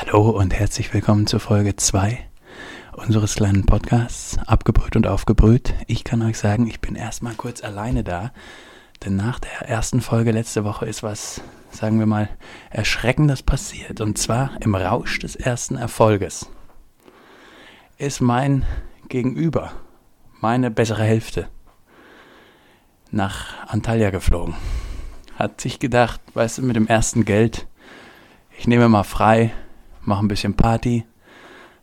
Hallo und herzlich willkommen zur Folge 2 unseres kleinen Podcasts Abgebrüht und Aufgebrüht. Ich kann euch sagen, ich bin erstmal kurz alleine da, denn nach der ersten Folge letzte Woche ist was, sagen wir mal, Erschreckendes passiert. Und zwar im Rausch des ersten Erfolges ist mein Gegenüber, meine bessere Hälfte, nach Antalya geflogen. Hat sich gedacht, weißt du, mit dem ersten Geld, ich nehme mal frei, mache ein bisschen Party,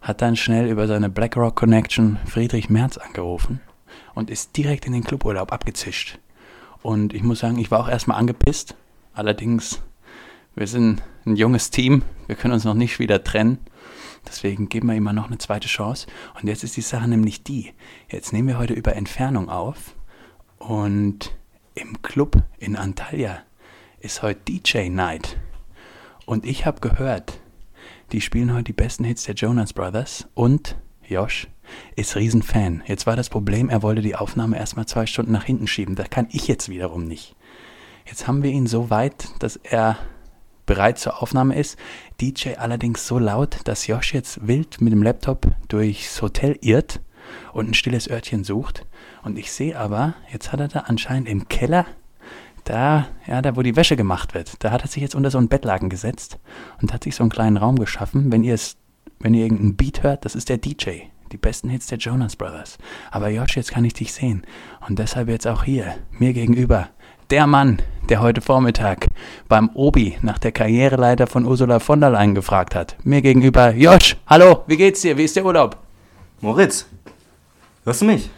hat dann schnell über seine BlackRock Connection Friedrich Merz angerufen und ist direkt in den Cluburlaub abgezischt. Und ich muss sagen, ich war auch erstmal angepisst. Allerdings, wir sind ein junges Team, wir können uns noch nicht wieder trennen. Deswegen geben wir ihm mal noch eine zweite Chance. Und jetzt ist die Sache nämlich die. Jetzt nehmen wir heute über Entfernung auf. Und im Club in Antalya ist heute DJ Night. Und ich habe gehört, die spielen heute die besten Hits der Jonas Brothers. Und Josh ist Riesenfan. Jetzt war das Problem, er wollte die Aufnahme erstmal zwei Stunden nach hinten schieben. Das kann ich jetzt wiederum nicht. Jetzt haben wir ihn so weit, dass er bereit zur Aufnahme ist. DJ allerdings so laut, dass Josh jetzt wild mit dem Laptop durchs Hotel irrt und ein stilles Örtchen sucht. Und ich sehe aber, jetzt hat er da anscheinend im Keller, da, ja, da wo die Wäsche gemacht wird, da hat er sich jetzt unter so einen Bettlaken gesetzt und hat sich so einen kleinen Raum geschaffen. Wenn ihr es, wenn ihr irgendeinen Beat hört, das ist der DJ. Die besten Hits der Jonas Brothers. Aber Josh, jetzt kann ich dich sehen. Und deshalb jetzt auch hier, mir gegenüber, der Mann, der heute Vormittag beim Obi nach der Karriereleiter von Ursula von der Leyen gefragt hat. Mir gegenüber, Josh, hallo, wie geht's dir? Wie ist der Urlaub? Moritz, hörst du mich?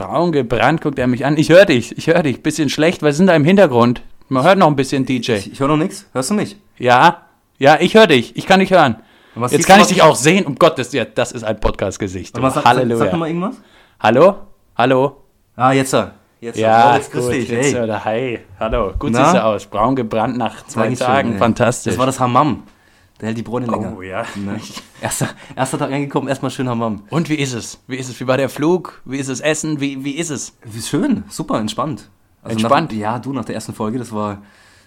Braun gebrannt guckt er mich an. Ich höre dich, ich höre dich. Bisschen schlecht, was ist denn da im Hintergrund? Man hört noch ein bisschen DJ. Ich, ich höre noch nichts. Hörst du mich? Ja, ja, ich höre dich. Ich kann dich hören. Jetzt kann du, ich dich auch sehen. Um Gottes Willen, das ist ein Podcast-Gesicht. Sag, Halleluja. Sag, sag mal irgendwas. Hallo? Hallo? Ah, jetzt. sir. Jetzt. Ja, Moritz, grüß gut, dich. jetzt, Hey. oder, hi, hallo. Gut Na? siehst du aus. Braun gebrannt nach zwei Tagen. ey. Fantastisch. Das war das Hammam. Der hält die Bräune länger. Oh, ja. Ne? Erster, erster Tag reingekommen, erstmal schön Hammam. Und wie ist es? Wie ist es? Wie war der Flug? Wie ist das Essen? Wie, wie ist es? Wie schön, super, entspannt. Also Entspannt? Nach, ja, du, nach der ersten Folge, das war,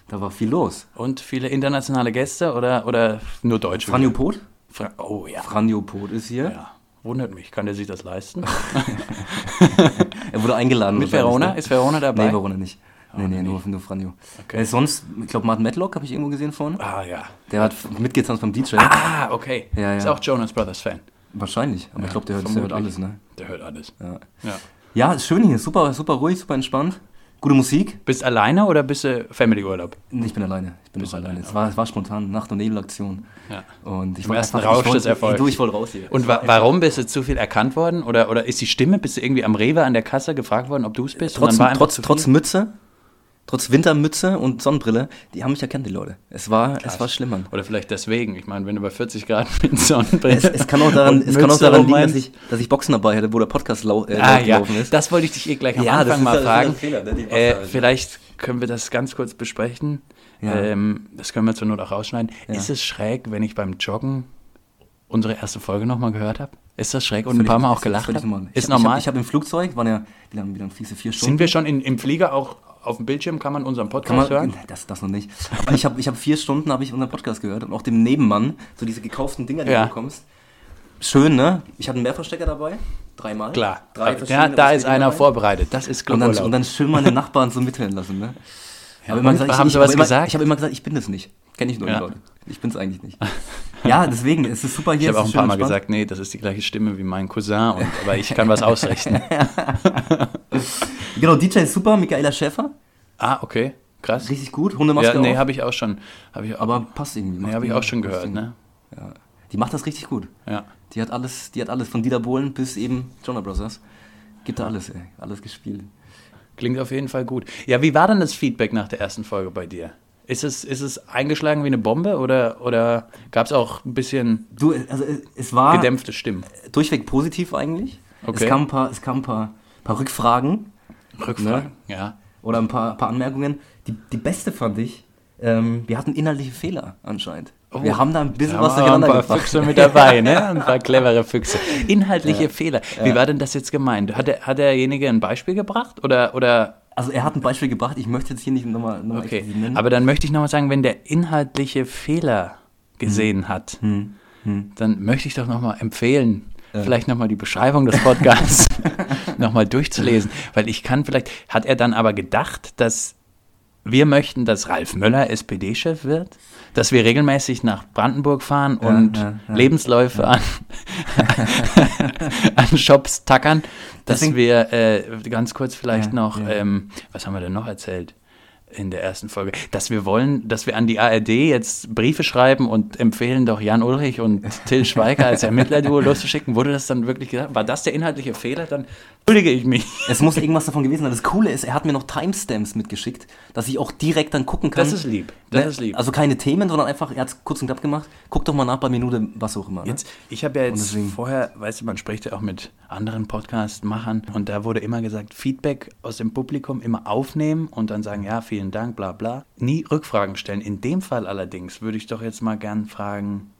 da war viel los. Und viele internationale Gäste oder, oder nur Deutsche? Franjo Pot? Fra oh ja. Franjo Pot ist hier. ja. Wundert mich. Kann der sich das leisten? Er wurde eingeladen. Mit Verona? ne? Ist Verona dabei? Nee, Verona nicht. Nee, nee, nur, nur Franjo. Okay. Äh, sonst, ich glaube, Martin Medlock habe ich irgendwo gesehen vorne. ah ja. Der hat mitgetanzt beim DJ. Ah, okay. Ja, ja. Ist auch Jonas Brothers Fan. Wahrscheinlich, aber ich glaube, der, hört- der hört alles, ne? Der hört alles. Ja. Ja. ja, ist schön hier, super, super ruhig, super entspannt. Gute Musik. Bist alleine oder bist du Family-Urlaub? Ich bin alleine, ich bin Bist alleine. alleine, Es war, es war spontan, Nacht- und Nebelaktion. Ja. Und ich Im ersten einfach- Rausch des Erfolgs. Du, ich wollte raus hier. Und wa warum bist du zu viel erkannt worden? Oder, oder ist die Stimme, bist du irgendwie am Rewe an der Kasse gefragt worden, ob du es bist? Trotz, trotz, trotz Mütze, trotz Wintermütze und Sonnenbrille, die haben mich erkannt, die Leute. Es war, es war schlimm, Mann. Oder vielleicht deswegen. Ich meine, wenn du bei 40 Grad mit Sonnenbrille. Es, es kann auch daran, es kann auch daran liegen, dass ich, dass ich Boxen dabei hatte, wo der Podcast lau, äh, Ah ja, ist. das wollte ich dich eh gleich am Ja, Anfang ist mal ist fragen. Fehler, äh, vielleicht können wir das ganz kurz besprechen. Ja. Ähm, das können wir zur Not auch rausschneiden. Ist es schräg, wenn ich beim Joggen unsere erste Folge nochmal gehört habe? Ist das schräg und ein paar Mal auch ist gelacht habe? normal. Ist normal? Ich habe hab im Flugzeug, waren ja, wie lange, wie lange fliegst du? Vier Stunden? Sind wir schon in, im Flieger auch auf dem Bildschirm? Kann man unseren Podcast man, hören? das, das noch nicht. Aber ich habe ich hab vier Stunden habe ich unseren Podcast gehört und auch dem Nebenmann, so diese gekauften Dinger, die Ja. du bekommst. Schön, ne? Ich hatte einen Mehrverstecker dabei, dreimal. Klar. Drei ja, da ist einer dabei. vorbereitet. Das ist Und dann, und dann schön meine Nachbarn so mithören lassen, ne? Ja, Aber und? Haben sie ich, was hab immer, gesagt? Ich habe immer gesagt, ich bin das nicht. Kenne ich nur Ja. Leute. Ich bin es eigentlich nicht. ja, deswegen, es ist super hier. Ich habe auch ein paar Mal gesagt, nee, das ist die gleiche Stimme wie mein Cousin, und, aber ich kann was ausrichten. Genau, DJ ist super, Michaela Schäfer. ah, okay, krass. Richtig gut, Hundemaske Ja, nee, habe ich auch schon. Hab ich, aber passt irgendwie. nee, habe ich auch schon gehört, ne? Ja. Die macht das richtig gut. Ja. Die hat alles, die hat alles von Dieter Bohlen bis eben Jonah Brothers. Gibt da alles, ey. Alles gespielt. Klingt auf jeden Fall gut. Ja, wie war denn das Feedback nach der ersten Folge bei dir? Ist es, ist es eingeschlagen wie eine Bombe oder, oder gab es auch ein bisschen Du, also es- war gedämpfte Stimmen? durchweg positiv eigentlich. Okay. Es kamen ein paar, es kamen ein paar, paar Rückfragen Rückfragen? Ja. oder ein paar, paar Anmerkungen. Die, die beste fand ich, ähm, wir hatten inhaltliche Fehler anscheinend. wir haben da ein bisschen was waren ein durcheinander paar gebracht. Füchse mit dabei, ne? Ein paar clevere Füchse. Inhaltliche Fehler. Wie war denn das jetzt gemeint? Hat, der, hat derjenige ein Beispiel gebracht? Oder, oder Also er hat ein Beispiel gebracht, ich möchte jetzt hier nicht nochmal noch okay. nennen. Aber dann möchte ich nochmal sagen, wenn der inhaltliche Fehler gesehen hat, Hm. Hm. dann möchte ich doch nochmal empfehlen, vielleicht nochmal die Beschreibung des Podcasts nochmal durchzulesen. Weil ich kann vielleicht, hat er dann aber gedacht, dass wir möchten, dass Ralf Möller SPD-Chef wird, dass wir regelmäßig nach Brandenburg fahren und ja, ja. Lebensläufe an, an Shops tackern, dass Deswegen- wir äh, ganz kurz vielleicht Ja, noch, ja. ähm, was haben wir denn noch erzählt? In der ersten Folge, dass wir wollen, dass wir an die ARD jetzt Briefe schreiben und empfehlen doch Jan Ulrich und Till Schweiger als Ermittlerduo loszuschicken. Wurde das dann wirklich gesagt? War das der inhaltliche Fehler? Dann entschuldige ich mich. Es muss irgendwas davon gewesen sein. Das Coole ist, er hat mir noch Timestamps mitgeschickt, dass ich auch direkt dann gucken kann. Das ist lieb. Das Ne? ist lieb. Also keine Themen, sondern einfach, er hat es kurz und knapp gemacht. Guck doch mal nach bei Minute, was auch immer. Ne? Jetzt, ich habe ja jetzt vorher, weißt du, man spricht ja auch mit anderen Podcast-Machern und da wurde immer gesagt, Feedback aus dem Publikum immer aufnehmen und dann sagen, ja, vielen Dank, bla bla. Nie Rückfragen stellen. In dem Fall allerdings würde ich doch jetzt mal gern fragen,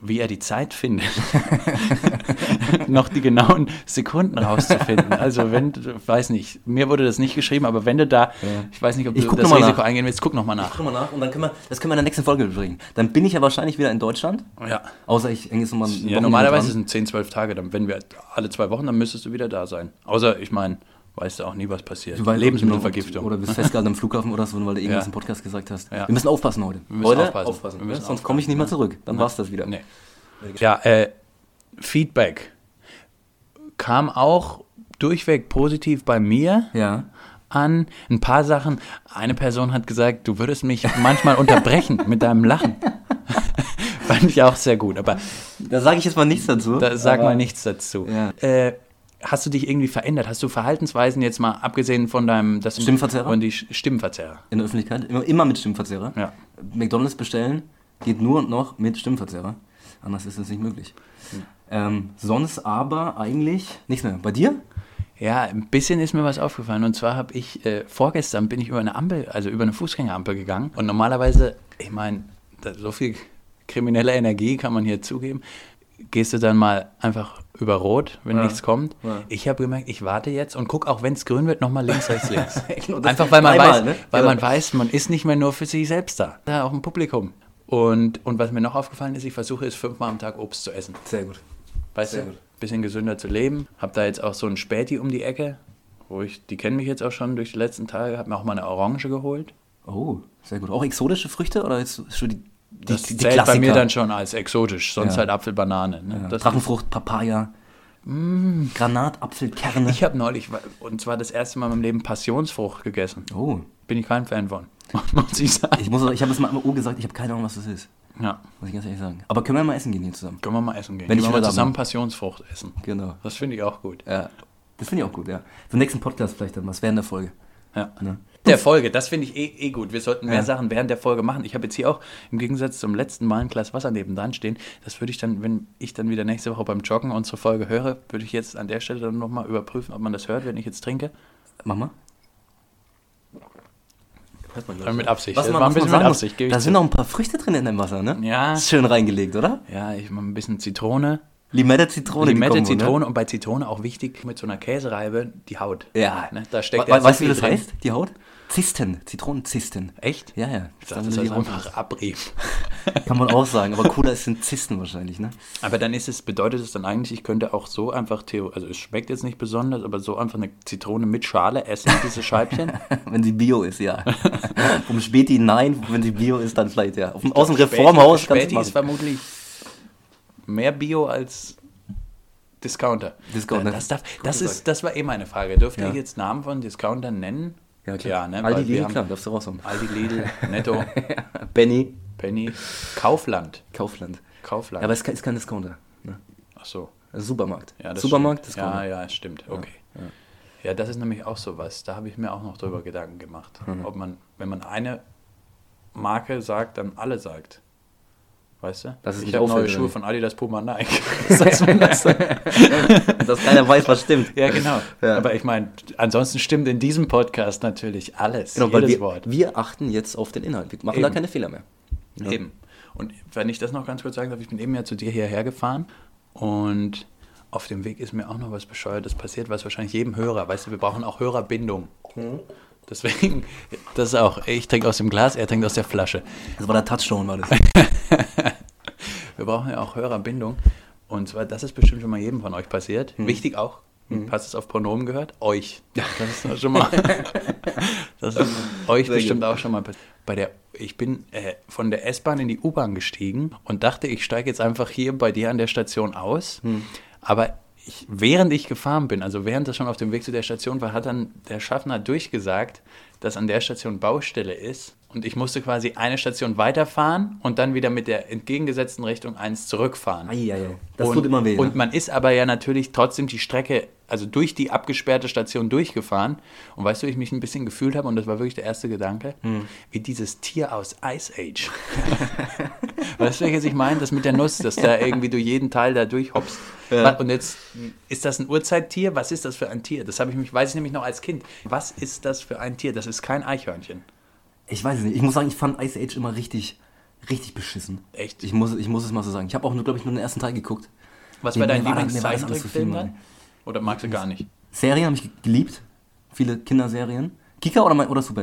wie er die Zeit findet, noch die genauen Sekunden rauszufinden. Also wenn, du- weiß nicht, mir wurde das nicht geschrieben, aber wenn du da, ich weiß nicht, ob Ich du das Risiko nach. eingehen willst, guck nochmal nach. Guck mal nach und dann können wir, das können wir in der nächsten Folge bringen. Dann bin ich ja wahrscheinlich wieder in Deutschland. Ja. Außer ich hänge jetzt nochmal Ja, normalerweise sind 10, 12 Tage. Dann, wenn wir alle zwei Wochen, dann müsstest du wieder da sein. Außer, ich meine, weißt du auch nie, was passiert. Du weißt- Lebensmittelvergiftung. Oder bist festgehalten am Flughafen oder so, weil du irgendwas Ja. im Podcast gesagt hast. Ja. Wir müssen aufpassen heute. Wir müssen heute aufpassen. Wir müssen Sonst komme ich nicht mehr zurück. Dann war's das wieder. nee. Ja, äh, Feedback kam auch durchweg positiv bei mir Ja. an. Ein paar Sachen. Eine Person hat gesagt, du würdest mich manchmal unterbrechen mit deinem Lachen. Fand ich auch sehr gut. Aber Da sage ich jetzt mal nichts dazu. Da sag mal nichts dazu. Ja. Äh, hast du dich irgendwie verändert? Hast du Verhaltensweisen jetzt mal abgesehen von deinem das Stimmverzerrer? Von die Stimmverzerrer. In der Öffentlichkeit. Immer, immer mit Stimmverzerrer. Ja. McDonalds bestellen geht nur noch mit Stimmverzerrer. Anders ist es nicht möglich. Hm. Ähm, sonst aber eigentlich nichts mehr. Bei dir? Ja, ein bisschen ist mir was aufgefallen. Und zwar habe ich äh, vorgestern bin ich über eine Ampel, also über eine Fußgängerampel gegangen. Und normalerweise, ich meine, so viel kriminelle Energie kann man hier zugeben. Gehst du dann mal einfach über Rot, wenn Ja. nichts kommt. Ja. Ich habe gemerkt, ich warte jetzt und guck auch, wenn es grün wird, nochmal links, rechts, links. Genau, einfach weil man weiß, ne? weil man weiß, man ist nicht mehr nur für sich selbst da. Da auch ein Publikum. Und, und was mir noch aufgefallen ist, ich versuche es fünfmal am Tag Obst zu essen. Sehr gut. Weißt Sehr du, gut. bisschen gesünder zu leben. Hab da jetzt auch so einen Späti um die Ecke, wo ich, die kennen mich jetzt auch schon durch die letzten Tage, hab mir auch mal eine Orange geholt. Oh, sehr gut. Auch exotische Früchte oder ist schon die, Das die, die zählt bei mir Klassiker? dann schon als exotisch, sonst Ja. halt Apfel, Banane. Ne? Ja. Drachenfrucht, Papaya, Granat, Apfelkerne. ich habe neulich, und zwar das erste Mal in meinem Leben Passionsfrucht gegessen. oh, Bin ich kein Fan von, muss ich sagen. ich, muss, ich habe es mal am O gesagt, ich habe keine Ahnung, was das ist. Ja, Muss ich ganz ehrlich sagen. Aber können wir mal essen gehen hier zusammen? können wir mal essen gehen. Wenn Können wir mal zusammen. Passionsfrucht essen. Genau. Das finde ich auch gut. Ja. Das finde ich auch gut, ja. Den nächsten Podcast vielleicht dann was während der Folge. Ja. Ne? Der Folge, das finde ich eh, eh gut. Wir sollten mehr Ja. Sachen während der Folge machen. Ich habe jetzt hier auch im Gegensatz zum letzten Mal ein Glas Wasser nebendran stehen. Das würde ich dann, wenn ich dann wieder nächste Woche beim Joggen unsere Folge höre, würde ich jetzt an der Stelle dann nochmal überprüfen, ob man das hört, wenn ich jetzt trinke. Mach mal. Aber mit Absicht. Was Das man, war ein man bisschen sagen mit muss, Absicht, da zu. sind noch ein paar Früchte drin in dem Wasser, ne? Ja. Ist schön reingelegt, oder? Ja, ich mache ein bisschen Zitrone. Limette, Zitrone. Limette, Kombo, Zitrone Ne? und bei Zitrone auch wichtig mit so einer Käsereibe die Haut. Ja. Ne? Da steckt We weißt du, wie das drin. heißt, die Haut? Zisten, Zitronenzisten. Echt? Ja, ja. Ich dachte, das heißt Haut einfach Abrieb. Kann man auch sagen, aber cooler sind Zisten wahrscheinlich, ne? Aber dann ist es, bedeutet es dann eigentlich, ich könnte auch so einfach, theo also es schmeckt jetzt nicht besonders, aber so einfach eine Zitrone mit Schale essen, diese Scheibchen. Wenn sie Bio ist, ja. Vom Späti nein, wenn sie Bio ist, dann vielleicht ja. Auf aus dem Reformhaus Späti, kannst du Späti ist vermutlich mehr Bio als Discounter. Discounter. Das, darf, das, ist, das war eh meine Frage. Dürfte Ja. ich jetzt Namen von Discountern nennen? Ja, klar. Ja, ne? Aldi, weil Lidl, klar, darfst du raushauen. Aldi, Lidl, Netto, Benny, Penny, Kaufland. Kaufland. Kaufland. Ja, aber es ist kein- Discounter. Ne? Ach so. Also Supermarkt. Ja, das Supermarkt, stimmt. Discounter. Ja, ja, stimmt. Okay. Ja, das ist nämlich auch sowas. Da habe ich mir auch noch drüber Gedanken gemacht. Mhm. Ob man, wenn man eine Marke sagt, dann alle sagt. Weißt du? Das ist ich nicht habe neue Schuhe von Adidas Puma Nike. Das. Dass keiner weiß, was stimmt. ja, genau. Ja. Aber ich meine, ansonsten stimmt in diesem Podcast natürlich alles. Genau, weil jedes wir, Wort. wir achten jetzt auf den Inhalt. Wir machen da Eben. keine Fehler mehr. Ja. Eben. Und wenn ich das noch ganz kurz sagen darf, ich bin eben ja zu dir hierher gefahren und auf dem Weg ist mir auch noch was Bescheuertes passiert, was wahrscheinlich jedem Hörer, weißt du, wir brauchen auch Hörerbindung. Deswegen, das ist auch, ich trinke aus dem Glas, er trinkt aus der Flasche. Das war der Touchdown, war das. Wir brauchen ja auch Hörerbindung. Und zwar, das ist bestimmt schon mal jedem von euch passiert. Wichtig auch, hast es auf Pronomen gehört? Euch. Das ist schon mal. das ist euch Sehr bestimmt auch schon mal passiert. Bei der, ich bin äh, von der S-Bahn in die U-Bahn gestiegen und dachte, ich steige jetzt einfach hier bei dir an der Station aus. Aber ich, während ich gefahren bin, also während das schon auf dem Weg zu der Station war, hat dann der Schaffner durchgesagt, dass an der Station Baustelle ist. Und ich musste quasi eine Station weiterfahren und dann wieder mit der entgegengesetzten Richtung eins zurückfahren. Eieiei. Das und, tut immer weh. Und ne? man ist aber ja natürlich trotzdem die Strecke, also durch die abgesperrte Station durchgefahren. Und weißt du, wie ich mich ein bisschen gefühlt habe, und das war wirklich der erste Gedanke, Hm. wie dieses Tier aus Ice Age. weißt du, welches ich meine? Das mit der Nuss, dass da irgendwie du jeden Teil da durchhoppst. Ja. Und jetzt, ist das ein Urzeittier? Was ist das für ein Tier? Das habe ich mich, weiß ich nämlich noch als Kind. Was ist das für ein Tier? Das ist kein Eichhörnchen. Ich weiß es nicht. Ich muss sagen, ich fand Ice Age immer richtig, richtig beschissen. Echt? Ich muss, ich muss es mal so sagen. Ich habe auch, nur, glaube ich, nur den ersten Teil geguckt. Was Mir- war dein Lieblingszeichentrickfilm dann? Oder magst du gar nicht? Serien habe ich geliebt. Viele Kinderserien. Kika oder, mein- oder Super?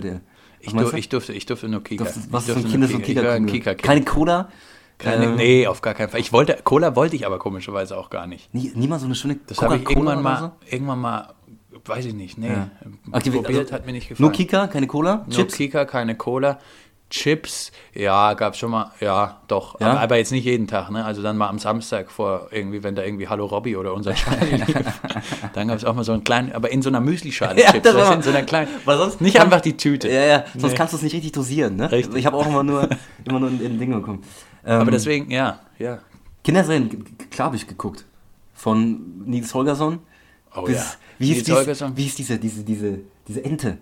Ich, du? ich, durfte, ich durfte nur Kika. Was ist durfte so ein Kinder, so ein ein Kika? Kika-Kind. Keine Cola? Keine, Ähm, nee, auf gar keinen Fall. Ich wollte, Cola wollte ich aber komischerweise auch gar nicht. Nie, niemals so eine schöne Das habe ich irgendwann mal, irgendwann mal, weiß ich nicht, nee, Ja. Okay, probiert, also hat mir nicht gefallen. Nur Kika, keine Cola? Nur Chips? Kika, keine Cola. Chips, ja, gab schon mal, ja, doch, Ja? Aber, aber jetzt nicht jeden Tag, ne? Also dann mal am Samstag vor irgendwie, wenn da irgendwie Hallo Robby oder unser Charlie lief, dann gab es auch mal so einen kleinen, aber in so einer Müslischale Ja, Chips, das weißt in so einer kleinen, Weil sonst nicht kann- einfach die Tüte. Ja, ja, sonst Nee. kannst du es nicht richtig dosieren, ne? Richtig. Ich habe auch immer nur, immer nur in, in Dinge bekommen. Ähm, Aber deswegen, ja, ja. Kinderserien, klar habe ich geguckt. Von Nils Holgersson. Oh bis, ja. Wie Nils dies, wie hieß diese, diese, diese, diese Ente?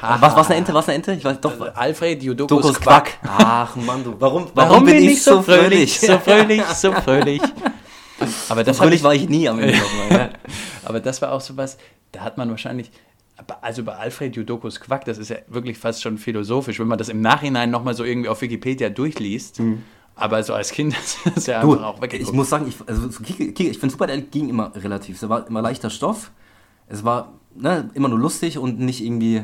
Ah. Was, was eine Ente, was eine Ente? Ich weiß doch. Alfred Jodokus Dokus Quack. Quack. Ach Mann, du. Warum, warum, bin ich so fröhlich? So fröhlich, so fröhlich. Aber das So fröhlich hab war ich nie am Ende. nochmal, ja. ich, aber das war auch so was, da hat man wahrscheinlich, also bei Alfred Jodokus Quack, das ist ja wirklich fast schon philosophisch, wenn man das im Nachhinein nochmal so irgendwie auf Wikipedia durchliest. Aber so als Kind ist das ja. Du, einfach auch weggeguckt. ich muss sagen, ich, also, ich finde Super RTL ging immer relativ. Es war immer leichter Stoff. Es war ne, immer nur lustig und nicht irgendwie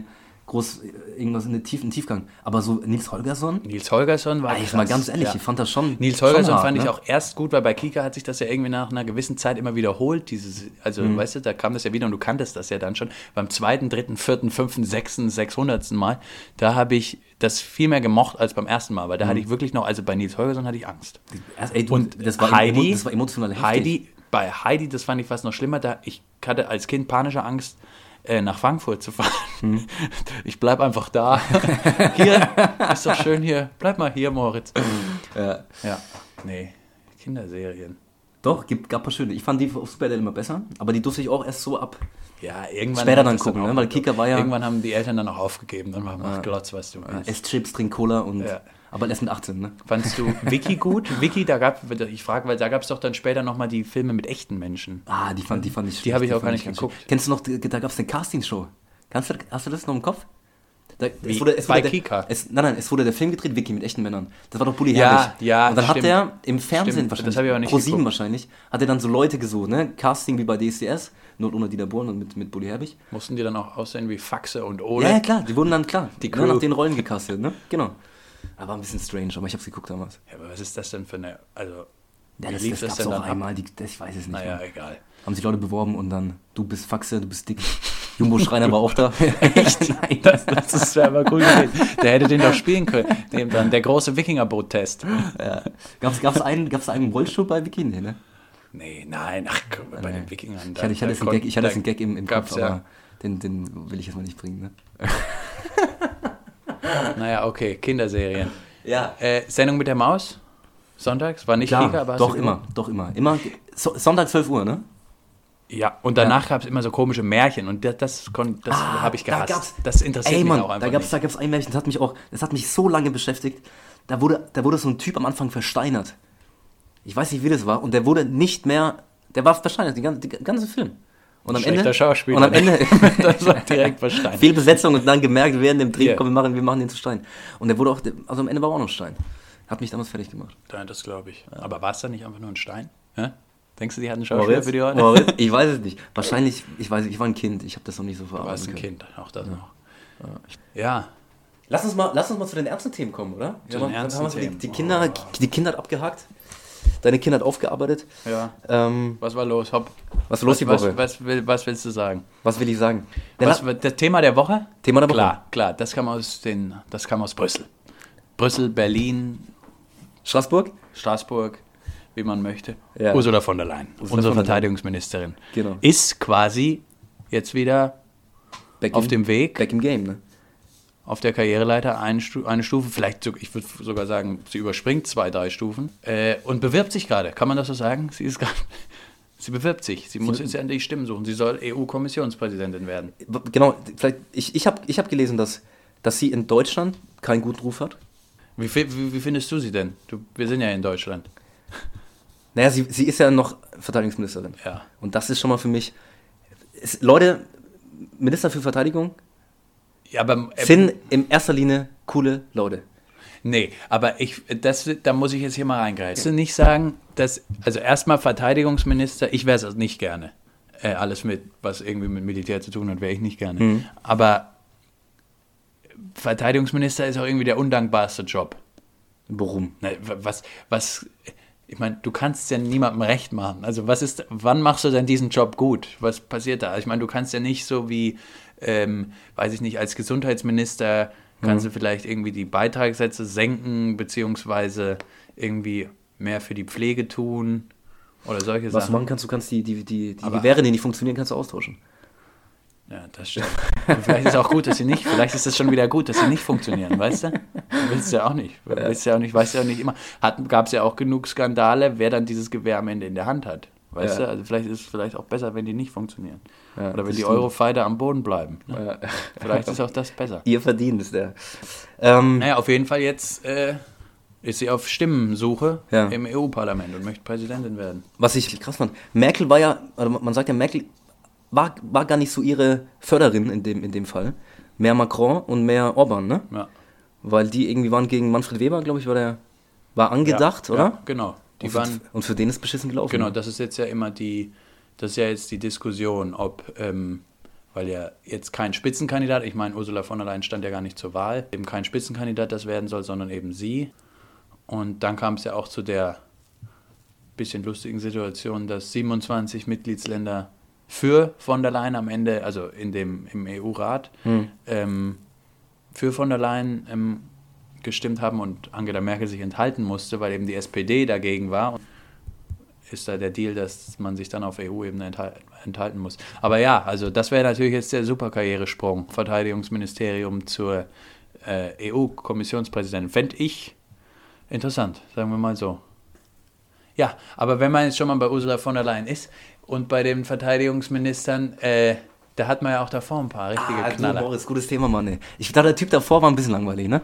groß äh, irgendwas in den tiefen Tiefgang. Aber so Nils Holgersson, Nils Holgersson war ich mal ganz ehrlich, ja. ich fand das schon. Nils schon Holgersson hart, fand ich ne? auch erst gut, weil bei Kika hat sich das ja irgendwie nach einer gewissen Zeit immer wiederholt. Dieses, also, Mhm. weißt du, da kam das ja wieder und du kanntest das ja dann schon. Beim zweiten, dritten, vierten, fünften, sechsten, sechshundertsten Mal, da habe ich das viel mehr gemocht als beim ersten Mal, weil da Mhm. hatte ich wirklich noch, also bei Nils Holgersson hatte ich Angst. Erst, ey, du, Und das war, Heidi, das war emotional heftig. Heidi, bei Heidi, das fand ich fast noch schlimmer, da ich hatte als Kind panische Angst, äh, nach Frankfurt zu fahren. Hm. Ich bleib einfach da. hier, ist doch schön hier. Bleib mal hier, Moritz. Ja. Ja, nee, Kinderserien. Doch, gibt, gab ein paar schöne. Ich fand die auf Super RTL immer besser, aber die durfte ich auch erst so ab. Ja, irgendwann. Später dann gucken, auch- ne? weil Kika war ja- Irgendwann haben die Eltern dann auch aufgegeben. Dann war mach Glotz, was du willst. Ess Chips, trink Cola und. Ja. Aber erst mit 18, ne? Fandst du Vicky gut? Vicky, da gab ich frage, weil da gab es doch dann später nochmal die Filme mit echten Menschen. Ah, die fand, die fand ich Die habe ich auch gar nicht geguckt. schön. Kennst du noch, da gab es eine Castingshow. Kannst du, hast du das noch im Kopf? Da, es wurde, es Bei wurde der, Kika? Es, nein, nein, es wurde der Film gedreht, Vicky, mit echten Männern. Das war doch Bully Ja, Herbig. ja, Und dann stimmt. hat er im Fernsehen Stimmt, wahrscheinlich, das ich aber nicht Pro 7 geguckt. wahrscheinlich, hat er dann so Leute gesucht, ne? Casting wie bei DSDS, nur ohne Dieter Bohlen und mit, mit Bully Herbig. Mussten die dann auch aussehen wie Faxe und Ole? Ja, ja, klar, die wurden dann klar, Die ne, Crew. nach den Rollen gecastet, ne? Genau. Aber ein bisschen strange, aber ich hab's geguckt damals. Ja, aber was ist das denn für eine. Also, Ja, das, das, das gab's denn auch einmal, die, das, ich weiß es nicht. Naja, mehr. egal. Haben sich Leute beworben und dann, du bist Faxe, du bist dick. Jumbo Schreiner war auch da. Echt? Das, das ist ja aber cool gewesen. Der hätte den doch spielen können. Dem dann, der große Wikingerboot-Test. Ja. Gab's, gab's einen, gab's einen Rollstuhl bei Bikini, ne? Nee, nein, ach, guck mal, bei den Wikingern. Ich hatte, ich hatte jetzt einen Gag, ich hatte jetzt einen Gag im, im Kopf, ja. aber den, den will ich jetzt mal nicht bringen, ne? Naja, okay, Kinderserien. Ja. Äh, Sendung mit der Maus? Sonntags? War nicht Kika, Klar, aber hast doch immer, doch immer. Immer, so, Sonntag 12 Uhr, ne? Ja, und danach gab es immer so komische Märchen und das, das, das habe ich Ah, da gehasst. gab's- das interessiert Ey, mich Mann, auch einfach da gab's, nicht. da gab's ein Märchen, das hat mich auch, das hat mich so lange beschäftigt. Da wurde, da wurde so ein Typ am Anfang versteinert. Ich weiß nicht, wie das war. Und der wurde nicht mehr, der war versteinert, den ganzen, den ganzen Film. Und am Schlechter Ende, Schauspieler, Und am? Ende, das war direkt verstanden. Fehlbesetzung und dann gemerkt, während dem Dreh, Ja. komm, wir machen, wir machen den zu Stein. Und der wurde auch, also am Ende war er auch noch Stein. Hat mich damals fertig gemacht. Ja, das glaube ich. Aber war es dann nicht einfach nur ein Stein? Hä? Denkst du, die hatten einen Schauspieler für die heute? Moritz? Ich weiß es nicht. Wahrscheinlich, ich weiß, ich war ein Kind, ich habe das noch nicht so Du verarbeitet. warst ein können. Kind, auch das noch. Ja, Lass uns mal, lass uns mal zu den ernsten Themen kommen, oder? Zu den haben- ernsten haben wir so die, Themen. die Kinder, die Kinder abgehakt. Deine Kinder hat aufgearbeitet. Ja. Ähm, Was war los? Hopp. was los was, die Woche? Was, was, will, was willst du sagen? Was will ich sagen? Was, das Thema der Woche? Thema der Woche. Klar, klar. Das kam aus, den, das kam aus Brüssel. Brüssel, Berlin, Straßburg? Straßburg, wie man möchte. Ja. Ursula von der Leyen, Ursula unsere der. Verteidigungsministerin, Genau. ist quasi jetzt wieder Back auf in- dem Weg, Back im Game, ne? Auf der Karriereleiter eine, Stu eine Stufe, vielleicht, ich würde sogar sagen, sie überspringt zwei, drei Stufen äh, und bewirbt sich gerade. Kann man das so sagen? Sie ist gerade. Sie bewirbt sich. Sie muss jetzt endlich Stimmen suchen. Sie soll EU-Kommissionspräsidentin werden. Genau, vielleicht, ich, ich habe ich hab gelesen, dass, dass sie in Deutschland keinen guten Ruf hat. Wie, wie, wie findest du sie denn? Du, wir sind ja in Deutschland. Naja, sie, sie ist ja noch Verteidigungsministerin. Ja. Und das ist schon mal für mich. Es, Leute, Minister für Verteidigung Ja, aber äh, sind in erster Linie coole Leute. Nee, aber ich, das, da muss ich jetzt hier mal reingreifen. Du nicht sagen, dass, also erstmal Verteidigungsminister, ich wäre es nicht gerne. Äh, alles mit, was irgendwie mit Militär zu tun hat, wäre ich nicht gerne. Mhm. Aber Verteidigungsminister ist auch irgendwie der undankbarste Job. Warum? Na, wa- was, was, ich meine, du kannst ja niemandem recht machen. Also was ist, wann machst du denn diesen Job gut? Was passiert da? Ich meine, du kannst ja nicht so wie, ähm, weiß ich nicht, als Gesundheitsminister kannst Mhm. du vielleicht irgendwie die Beitragssätze senken, beziehungsweise irgendwie mehr für die Pflege tun oder solche Was du Sachen. machen kannst, du kannst die, die, die, die Aber- Gewehre, die nicht funktionieren, kannst du austauschen. Ja, das stimmt. Und vielleicht ist es auch gut, dass sie nicht, vielleicht ist es schon wieder gut, dass sie nicht funktionieren, weißt du? Du willst ja auch nicht. Du willst ja auch nicht, weißt ja auch nicht immer. Gab es ja auch genug Skandale, wer dann dieses Gewehr am Ende in der Hand hat. Weißt Ja. du? Also vielleicht ist es vielleicht auch besser, wenn die nicht funktionieren. Ja, Oder wenn die. Eurofighter am Boden bleiben. Ja. Vielleicht ist auch das besser. Ihr verdient es der. Ähm, Naja, auf jeden Fall jetzt äh, ist sie auf Stimmensuche Ja. im EU-Parlament und möchte Präsidentin werden. Was ich krass fand, Merkel war ja, also man sagt ja, Merkel war, war gar nicht so ihre Förderin in dem, in dem Fall. Mehr Macron und mehr Orban, ne? Ja. Weil die irgendwie waren gegen Manfred Weber, glaube ich, war der, war angedacht, ja, oder? Ja, genau. Die und, waren, für, und für den ist beschissen gelaufen. Genau, ne? das ist jetzt ja immer die, das ist ja jetzt die Diskussion, ob, ähm, weil ja jetzt kein Spitzenkandidat, ich meine, Ursula von der Leyen stand ja gar nicht zur Wahl, eben kein Spitzenkandidat das werden soll, sondern eben sie. Und dann kam es ja auch zu der bisschen lustigen Situation, dass 27 Mitgliedsländer für von der Leyen am Ende, also in dem, im EU-Rat, Hm. ähm, für von der Leyen ähm, gestimmt haben und Angela Merkel sich enthalten musste, weil eben die SPD dagegen war ist da der Deal, dass man sich dann auf EU-Ebene enthal- enthalten muss. Aber ja, also das wäre natürlich jetzt der super Karrieresprung. Verteidigungsministerium zur äh, EU-Kommissionspräsidentin. Fände ich interessant, sagen wir mal so. Ja, aber wenn man jetzt schon mal bei Ursula von der Leyen ist und bei den Verteidigungsministern, äh, da hat man ja auch davor ein paar richtige Ah, du, Knaller. Boris, gutes Thema, Mann, ey. Ich dachte, der Typ davor war ein bisschen langweilig, ne?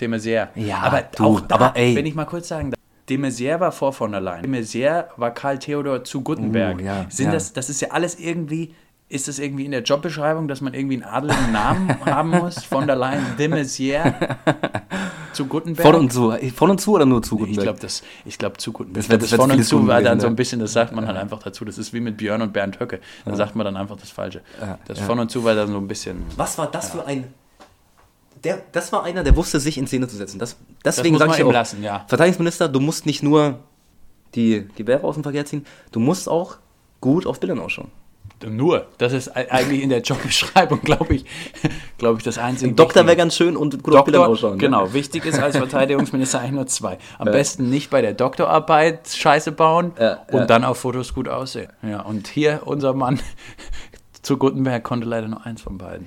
De Maizière. Ja, aber du, auch da, aber ey. wenn ich mal kurz sagen darf, de Maizière war vor von der Leyen. De Maizière war Karl Theodor zu Guttenberg. Uh, ja, Sind ja. Das, das ist ja alles irgendwie, ist das irgendwie in der Jobbeschreibung, dass man irgendwie einen adeligen Namen haben muss? Von der Leyen, de Maizière zu Guttenberg? Von und zu. Von und zu oder nur zu ich Gutenberg? glaube, das, ich glaub, zu Guttenberg. Das Ich das das wär von und zu war dann so ja. ein bisschen, das sagt man halt einfach dazu. Das ist wie mit Björn und Bernd Höcke. Da sagt man dann einfach das Falsche. Ja, Das ja. von und zu war dann so ein bisschen. Was war das für ein. Der, das war einer, der wusste, sich in Szene zu setzen. Das, deswegen sage ich auch, lassen, ja. Verteidigungsminister, du musst nicht nur die Gewehre aus dem Verkehr ziehen, du musst auch gut auf Bildern ausschauen. Nur. Das ist ei- eigentlich in der Jobbeschreibung, glaube ich, glaube ich, das einzige. Ein Doktor wäre ganz schön und gut auf Bildern Doktor, ausschauen. ne? genau. Wichtig ist als Verteidigungsminister eigentlich nur zwei. Am Ja. besten nicht bei der Doktorarbeit Scheiße bauen Ja, und ja. dann auf Fotos gut aussehen. Ja, und hier unser Mann zu Gutenberg konnte leider nur eins von beiden.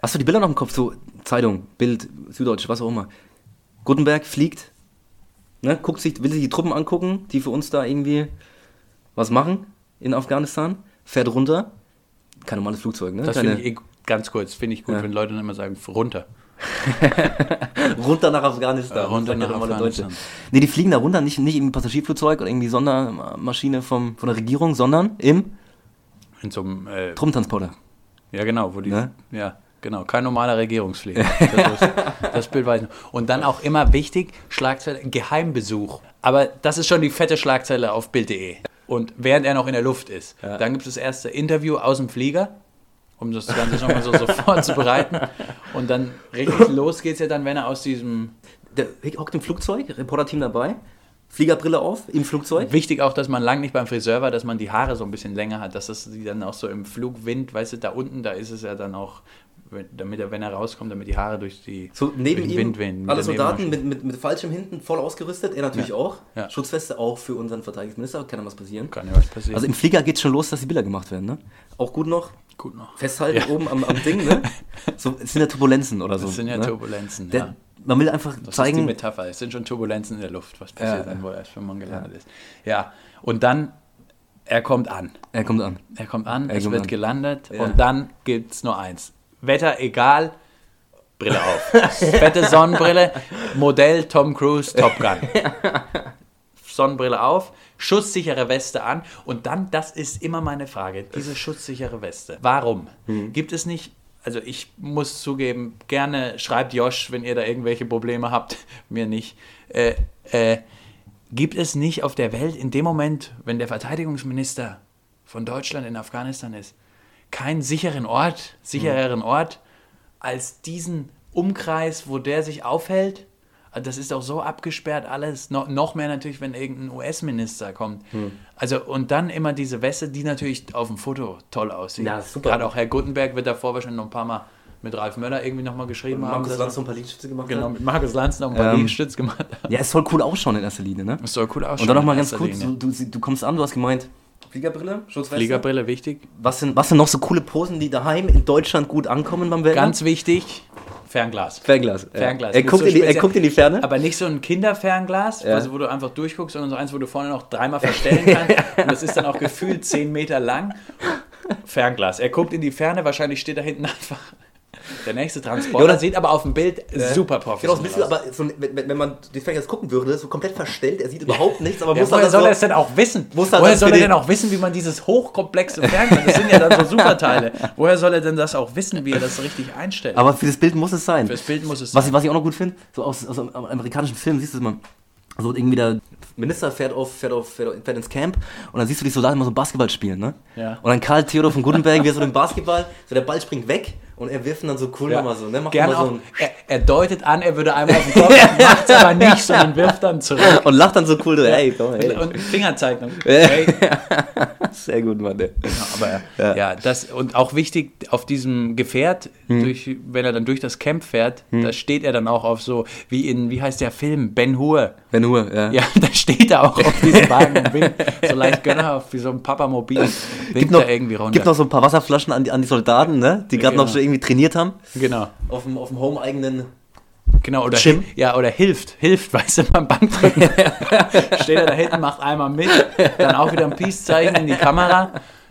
Hast du die Bilder noch im Kopf? So Zeitung, Bild, Süddeutsche, was auch immer. Gutenberg fliegt, ne, guckt sich, will sich die Truppen angucken, die für uns da irgendwie was machen in Afghanistan, fährt runter. Kein normales Flugzeug, ne? Das finde ich eh, ganz kurz, finde ich gut, Ja. wenn Leute dann immer sagen, runter. runter nach Afghanistan. Äh, runter nach Afghanistan. Nee, die fliegen da runter, nicht, nicht im Passagierflugzeug oder irgendwie Sondermaschine vom, von der Regierung, sondern im In so einem, äh, Truppentransporter. ja genau, wo die, Ne? ja, genau, kein normaler Regierungsflieger. Das, ist, das Bild weiß ich noch. Und dann auch immer wichtig, Schlagzeile, Geheimbesuch. Aber das ist schon die fette Schlagzeile auf Bild.de. Und während er noch in der Luft ist, Ja. dann gibt es das erste Interview aus dem Flieger, um das Ganze schon mal so, so vorzubereiten. Und dann richtig los geht's ja dann, wenn er aus diesem Der hockt im Flugzeug, Reporterteam dabei Fliegerbrille auf im Flugzeug. Wichtig auch, dass man lang nicht beim Friseur war, dass man die Haare so ein bisschen länger hat, dass das die dann auch so im Flugwind, weißt du, da unten, da ist es ja dann auch, damit er, wenn er rauskommt, damit die Haare durch die So neben durch den ihm Wind wehen. alle Soldaten mit, mit, mit Fallschirm hinten voll ausgerüstet, er natürlich Ja. auch. Ja. Schutzweste auch für unseren Verteidigungsminister, kann ja was passieren. Kann ja was passieren. Also im Flieger geht schon los, dass die Bilder gemacht werden, ne? Auch gut noch. Gut noch. Festhalten Ja. oben am, am Ding, ne? So, es sind ja Turbulenzen oder so. Das sind ja ne? Turbulenzen, Der, ja. Man will einfach Das ist die zeigen, Metapher. Es sind schon Turbulenzen in der Luft, was passiert dann wohl erst, wenn man gelandet ist. Ja, und dann, er kommt an. er kommt an. Er kommt an, Er es wird an. gelandet Ja. und dann gibt es nur eins. Wetter egal, Brille auf. Fette Sonnenbrille, Modell Tom Cruise, Top Gun. Sonnenbrille auf, schusssichere Weste an und dann, das ist immer meine Frage, diese schusssichere Weste. Warum? Mhm. Gibt es nicht, also ich muss zugeben, gerne schreibt Josh, wenn ihr da irgendwelche Probleme habt, mir nicht. Äh, äh, gibt es nicht auf der Welt in dem Moment, wenn der Verteidigungsminister von Deutschland in Afghanistan ist, keinen sicheren Ort, sichereren Ort als diesen Umkreis, wo der sich aufhält? Also Das ist auch so abgesperrt alles. No, noch mehr natürlich, wenn irgendein US-Minister kommt. Also und dann immer diese Weste, die natürlich auf dem Foto toll aussieht. Ja, super. Gerade auch Herr Gutenberg wird davor wahrscheinlich noch ein paar Mal mit Ralf Möller irgendwie nochmal geschrieben haben. Markus Lanz so ein paar Liegestütze gemacht Genau, mit Markus Lanz noch ein paar Ähm, Liegestütze gemacht hat. Ja, es soll cool ausschauen in erster Linie, ne? Das soll cool ausschauen. Und dann nochmal ganz kurz, du, du, du kommst an, du hast gemeint, Fliegerbrille, Schutzweste. Fliegerbrille wichtig. Was sind, was sind noch so coole Posen, die daheim in Deutschland gut ankommen beim Wetter? Ganz wichtig, Fernglas. Fernglas. ja. Fernglas. Er, Mit guckt so in die, er guckt in die Ferne. Aber nicht so ein Kinderfernglas, Ja. also wo du einfach durchguckst, sondern so eins, wo du vorne noch dreimal verstellen kannst. Und das ist dann auch gefühlt 10 Meter lang. Fernglas. Er guckt in die Ferne, wahrscheinlich steht da hinten einfach der nächste Transporter. Ja, sieht aber auf dem Bild super Genau, professionell ein bisschen, aus. aber so, wenn, wenn man die Fernglas gucken würde, so komplett verstellt, er sieht überhaupt nichts, aber Ja, muss woher soll so, er es denn auch wissen? Muss woher das soll für er denn auch wissen, wie man dieses hochkomplexe Fernglas, das sind ja dann so Superteile, woher soll er denn das auch wissen, wie er das richtig einstellt? Aber für das Bild muss es sein. Fürs Bild muss es Was sein. ich, was ich auch noch gut finde, so aus, aus einem amerikanischen Film siehst du es mal. So irgendwie der Minister fährt auf, fährt auf, fährt, auf, fährt ins Camp und dann siehst du die Soldaten immer so Basketball spielen, ne? Ja. Und dann Karl Theodor von Gutenberg, wie er so den Basketball, so der Ball springt weg und er wirft dann so cool Ja. nochmal so, ne? Macht auch, so ein, er, er deutet an, er würde einmal auf den Kopf, macht es aber nicht, sondern wirft dann zurück. und lacht dann so cool, so, hey, komm, hey. Und Fingerzeichnung. Hey. Sehr gut, Mann, ey. Aber ja. das und auch wichtig auf diesem Gefährt, Hm. durch, wenn er dann durch das Camp fährt, da steht er dann auch auf so wie in wie heißt der Film Ben Hur. Ben Hur, ja. Ja, da steht er auch auf diesem Wagen und winkt so leicht gönnerhaft wie so ein Papamobil. Winkt Gibt noch, er irgendwie runter. gibt noch so ein paar Wasserflaschen an die, an die Soldaten, ne? Die gerade genau. noch so irgendwie trainiert haben. genau. Auf dem, auf dem home-eigenen. Genau, oder, Jim? ja, oder hilft, hilft, weißt du, beim Bankdrücken. Steht er da hinten, macht einmal mit, dann auch wieder ein Peace-Zeichen in die Kamera.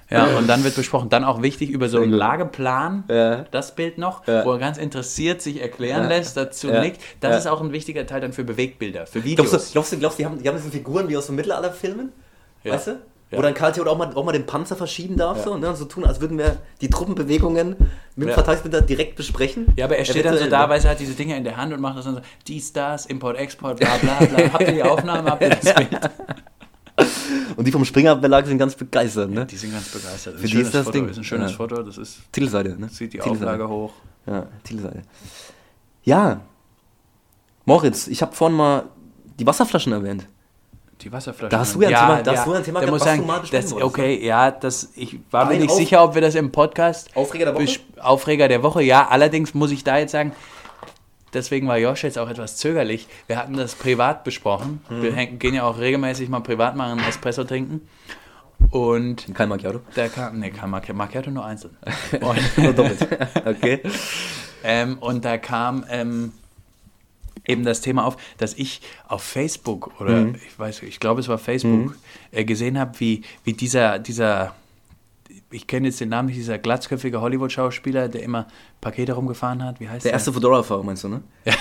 Ja, und dann wird besprochen, dann auch wichtig über so einen Lageplan, Ja. das Bild noch, Ja. wo er ganz interessiert sich erklären Ja. lässt, dazu nickt. Das ist auch ein wichtiger Teil dann für Bewegtbilder, für Videos. Glaubst du, glaubst du, glaubst du die, haben, die haben diese Figuren wie aus so Mittelalterfilmen? Ja. Weißt du? Ja. Wo dann Karl Theodor auch mal, auch mal den Panzer verschieben darf so, ne? und so tun, als würden wir die Truppenbewegungen mit dem Ja. Verteidigungsminister direkt besprechen. Ja, aber er steht dann so da, ne? weißt du, hat diese Dinger in der Hand und macht das dann so, dies, das, Import, Export, bla bla bla. Habt ihr die Aufnahme, habt ihr das Bild? Und die vom Springer Verlag sind ganz begeistert, ne? Die sind ganz begeistert. Für die ist das Foto, Ding. ist ein schönes Ja. Foto, das ist, Titelseite, ne? zieht die Titelseite. Auflage hoch. Ja, Titelseite. Ja. Moritz, ich habe vorhin mal die Wasserflaschen erwähnt. Die Wasserflasche. Da hast du ja ein Thema- da hast du ja ein Thema da muss sagen, das, okay, ja, das, ich war mir nicht Auf- sicher, ob wir das im Podcast Aufreger der Woche? Aufreger der Woche, ja, allerdings muss ich da jetzt sagen, deswegen war Josh jetzt auch etwas zögerlich. Wir hatten das privat besprochen. Mhm. Wir gehen ja auch regelmäßig mal privat mal einen Espresso trinken. Und Kein Macchiato. da kam, nee, kein Macchiato, Macchiato nur einzeln. Und, Nur doppelt. okay. ähm, und da kam ähm, eben das Thema auf, dass ich auf Facebook oder Mhm. ich weiß, ich glaube es war Facebook, äh, gesehen habe, wie, wie dieser, dieser, ich kenne jetzt den Namen nicht, dieser glatzköpfige Hollywood-Schauspieler, der immer Pakete rumgefahren hat, wie heißt Der der? erste Fedora-Fahrer, meinst du, ne? Ja,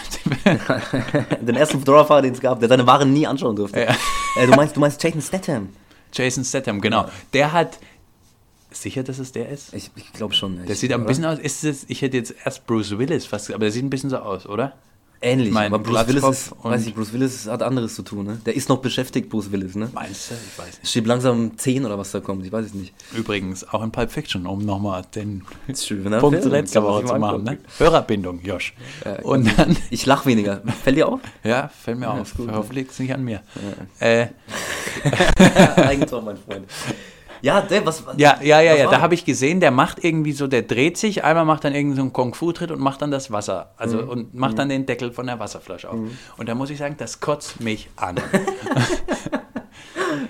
Den ersten Fedora-Fahrer, den es gab, der seine Waren nie anschauen durfte. Ja. Äh, du, meinst, du meinst Jason Statham? Jason Statham, genau. Der hat, sicher, dass es der ist? Ich, ich glaube schon. Der sieht ein bisschen aus, ist es, ich hätte jetzt erst Bruce Willis fast, aber der sieht ein bisschen so aus, oder? Ähnlich, Mein aber Bruce Willis, ist, weiß ich, Bruce Willis hat anderes zu tun, ne? Der ist noch beschäftigt, Bruce Willis, ne? Meinst du? Ich weiß nicht. Steht langsam 10 oder was da kommt, ich weiß es nicht. Übrigens, auch in Pulp Fiction, um nochmal den Schöner Punkt Film, letzte Woche zu machen. Ne? Hörerbindung, Josh. Ja, Und dann, Ich lach weniger. Fällt dir auf? ja, fällt mir Ja, auf. gut, ne? Hoffentlich liegt es nicht an mir. Äh, Eigentor, mein Freund. Ja, der, was. ja, ja, ja, ja. Da habe ich gesehen, der macht irgendwie so, der dreht sich, einmal macht dann irgendwie so einen Kung-Fu-Tritt und macht dann das Wasser. Also Mhm. und macht dann den Deckel von der Wasserflasche auf. Und da muss ich sagen, das kotzt mich an.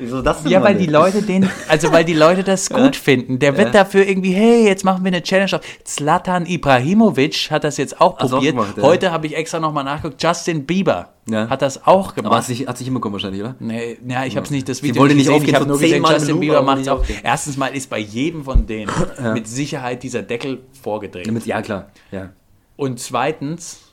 Wieso das denn Ja, weil die? Leute den, also weil die Leute das gut finden. Der wird dafür irgendwie, hey, jetzt machen wir eine Challenge auf. Zlatan Ibrahimovic hat das jetzt auch Hast du auch probiert. gemacht. Heute habe ich extra nochmal nachgeguckt. Justin Bieber hat das auch Aber gemacht. hat sich, hat sich hinbekommen wahrscheinlich, oder? Nee, ja, ich habe es nicht das Video wollte nicht gesehen. Ich habe so nur gesehen, Justin Bieber aber macht es auch. Erstens mal ist bei jedem von denen mit Sicherheit dieser Deckel vorgedreht. Ja, klar. Ja. Und zweitens,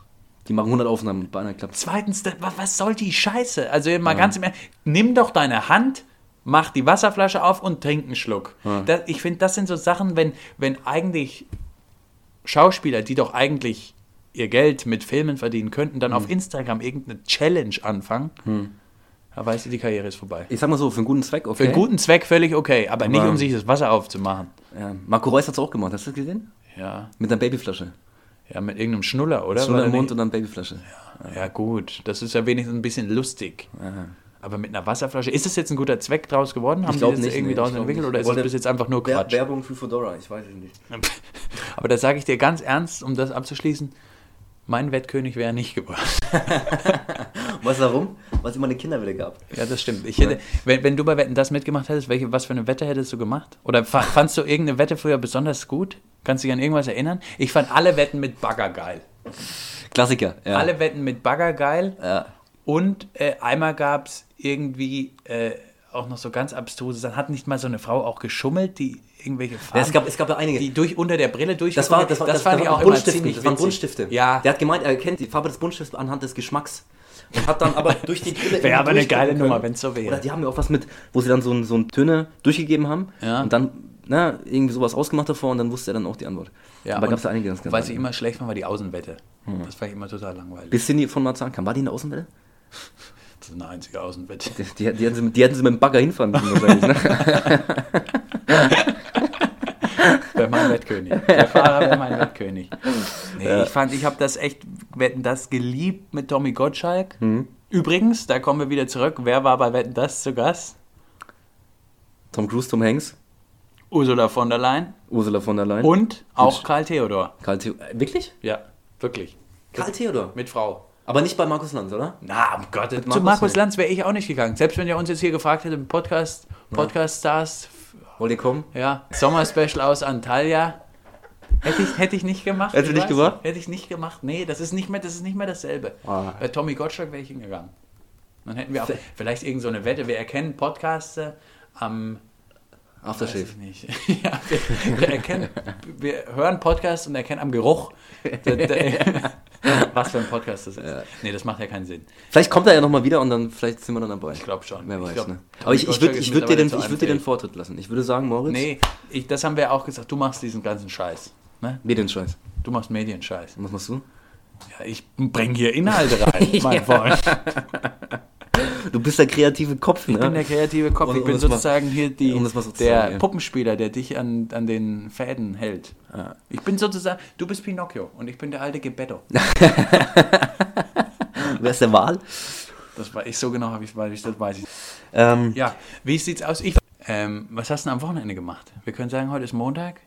Die machen 100 Aufnahmen mit beinahe klappt. zweitens, was soll die Scheiße? Also mal ganz im Ernst, nimm doch deine Hand, mach die Wasserflasche auf und trink einen Schluck. Das, ich finde, das sind so Sachen, wenn, wenn eigentlich Schauspieler, die doch eigentlich ihr Geld mit Filmen verdienen könnten, dann auf Instagram irgendeine Challenge anfangen, da weißt du, die Karriere ist vorbei. Ich sag mal so, für einen guten Zweck, okay. Für einen guten Zweck völlig okay, aber nicht Aber- um sich das Wasser aufzumachen. Ja. Marco Reus hat es auch gemacht, hast du das gesehen? Ja, Mit einer Babyflasche. Ja mit irgendeinem Schnuller, oder? Schnuller im Mund und dann Babyflasche. Ja, gut, das ist ja wenigstens ein bisschen lustig. Ja. Aber mit einer Wasserflasche, ist das jetzt ein guter Zweck draus geworden? Haben die das nicht, irgendwie nee, glaub entwickelt nicht. oder ist das bis jetzt einfach nur Quatsch? Werbung für Fedora, ich weiß es nicht. Aber da sage ich dir ganz ernst, um das abzuschließen, mein Wettkönig wäre nicht geworden. Du warum? Weil es immer eine Kinderwelle gab. Ja, das stimmt. Ich hätte, wenn, wenn du bei Wetten das mitgemacht hättest, welche, was für eine Wette hättest du gemacht? Oder fa fandst du irgendeine Wette früher besonders gut? Kannst du dich an irgendwas erinnern? Ich fand alle Wetten mit Bagger geil. Klassiker, ja. Alle Wetten mit Bagger geil. Ja. Und äh, einmal gab es irgendwie äh, auch noch so ganz abstruse Sachen. Hat nicht mal so eine Frau auch geschummelt, die irgendwelche Farben, Ja, es, gab, es gab ja einige. die durch unter der Brille durch das war, das war, das, fand das ich auch immer Buntstifte. ziemlich Das waren. Buntstifte. Ja, Der hat gemeint, er kennt die Farbe des Buntstifts anhand des Geschmacks. Und hat dann aber durch die Brille. Wäre aber eine geile können. Nummer, wenn's so wäre. Oder die haben ja auch was mit, wo sie dann so, ein- so ein Töne durchgegeben haben. Ja. Und dann ne, irgendwie sowas ausgemacht davor und dann wusste er dann auch die Antwort. ja aber gab es da einige ganz, ganz Was ich immer schlecht fand, war die Außenwette. Das fand ich immer total langweilig. Bis Cindy von Marzahn kam. War die in der Außenwelle? Das ist eine einzige Außenwette. Die, die, die, hätten sie, mit- die hätten sie mit dem Bagger hinfahren müssen wahrscheinlich. Ne? Wäre mein Wettkönig. Der Fahrer wäre mein Wettkönig. Nee, ich fand, ich habe das echt, Wetten das geliebt mit Tommy Gottschalk. Mhm. Übrigens, da kommen wir wieder zurück. Wer war bei Wetten das zu Gast? Tom Cruise, Tom Hanks, Ursula von der Leyen Ursula von der Leyen. und auch Karl Theodor. Karl Theodor. Äh, wirklich? Ja, wirklich. Karl Theodor. Mit Frau. Aber nicht bei Markus Lanz, oder? Na, um Gottes Zu Markus Markus nicht. Lanz wäre ich auch nicht gegangen. Selbst wenn ihr uns jetzt hier gefragt hättet, im Podcast, Podcast-Stars, Wollt ihr kommen? ja, Sommerspecial aus Antalya. Hätte ich, hätte ich nicht gemacht. Hättest du ich nicht gemacht? Hätte ich nicht gemacht. Nee, das ist nicht mehr, das ist nicht mehr dasselbe. Ah. Bei Tommy Gottschalk wäre ich hingegangen. Dann hätten wir auch vielleicht irgend so eine Wette. Wir erkennen Podcaster am Aftershave. ich nicht. ja, wir, wir, erkennen, wir hören Podcast und erkennen am Geruch, der, der, was für ein Podcast das ist. Nee, das macht ja keinen Sinn. Vielleicht kommt er ja nochmal wieder und dann vielleicht sind wir dann dabei. Ich glaube schon. Wer weiß, ich glaub, ne? Aber ich, ich würde ich würd dir, den, ich würd dir den Vortritt lassen. Ich würde sagen, Moritz, Nee, ich, das haben wir auch gesagt. Du machst diesen ganzen Scheiß. Ne? mir den Scheiß. Du machst Medienscheiß. Und was machst du? Ja, ich bringe hier Inhalte rein, mein Freund. Du bist der kreative Kopf, ne? Ich bin der kreative Kopf. Um- ich bin das mal- sozusagen hier die, das mal so zu der ja. Puppenspieler, der dich an, an den Fäden hält. Ich bin sozusagen, du bist Pinocchio und ich bin der alte Gebetto. Wer ist der Wahl? Das war ich so genau, habe ich, ich, das weiß ich. Ähm, Ja, wie sieht's aus? Ich, ähm, was hast du denn am Wochenende gemacht? Wir können sagen, heute ist Montag.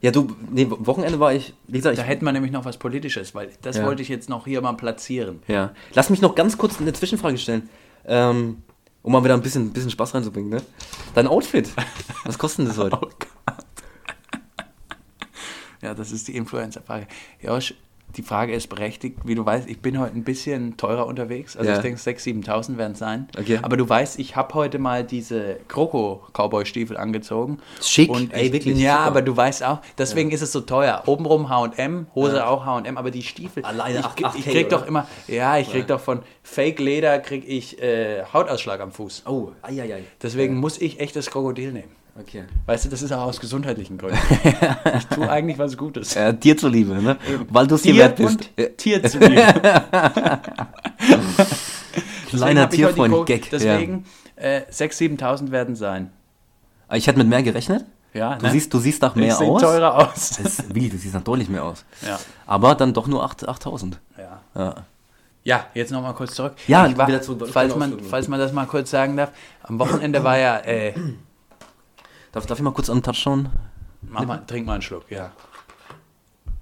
ja, du, nee, Wochenende war ich, wie gesagt, Da hätten wir nämlich noch was Politisches, weil das Ja. wollte ich jetzt noch hier mal platzieren. ja. Lass mich noch ganz kurz eine Zwischenfrage stellen. Ähm, um mal wieder ein bisschen, bisschen Spaß reinzubringen, ne? Dein Outfit. Was kostet denn das heute? Oh Gott. Ja, das ist die Influencer-Frage. Josh, die Frage ist berechtigt. Wie du weißt, ich bin heute ein bisschen teurer unterwegs. Also Ja. ich denke, 6.000, 7.000 werden es sein. Okay. Aber du weißt, ich habe heute mal diese Kroko-Cowboy-Stiefel angezogen. Schick, Und ey, ich, wirklich Ja, super. aber du weißt auch, deswegen ist es so teuer. Obenrum H&M, Hose auch H&M, aber die Stiefel. Alleine ich, 8- ich 8K, krieg doch oder? immer, ja, ich krieg doch von Fake-Leder, krieg ich äh, Hautausschlag am Fuß. Oh, eieiei. Deswegen muss ich echtes Krokodil nehmen. Okay. Weißt du, das ist auch aus gesundheitlichen Gründen. ich tue eigentlich was Gutes. Äh, dir zuliebe, ne? Weil du es dir wert bist. und Tier zu lieben. Kleiner Tierfreund-Gag. Deswegen, äh, 6.000, 7.000 werden sein. Ja. Ich hätte mit mehr gerechnet. Ja, Du, siehst, du siehst nach mehr aus. teurer aus. Das, wie, du siehst nach deutlich mehr aus. Ja. Aber dann doch nur 8 8000. Ja. Ja. Ja, jetzt nochmal kurz zurück. Ja, ich war, wieder zurück. falls, man, falls man das mal kurz sagen darf, am Wochenende war ja, äh, Darf, darf ich mal kurz an den Touch schauen? mach mal, trink mal einen Schluck, ja.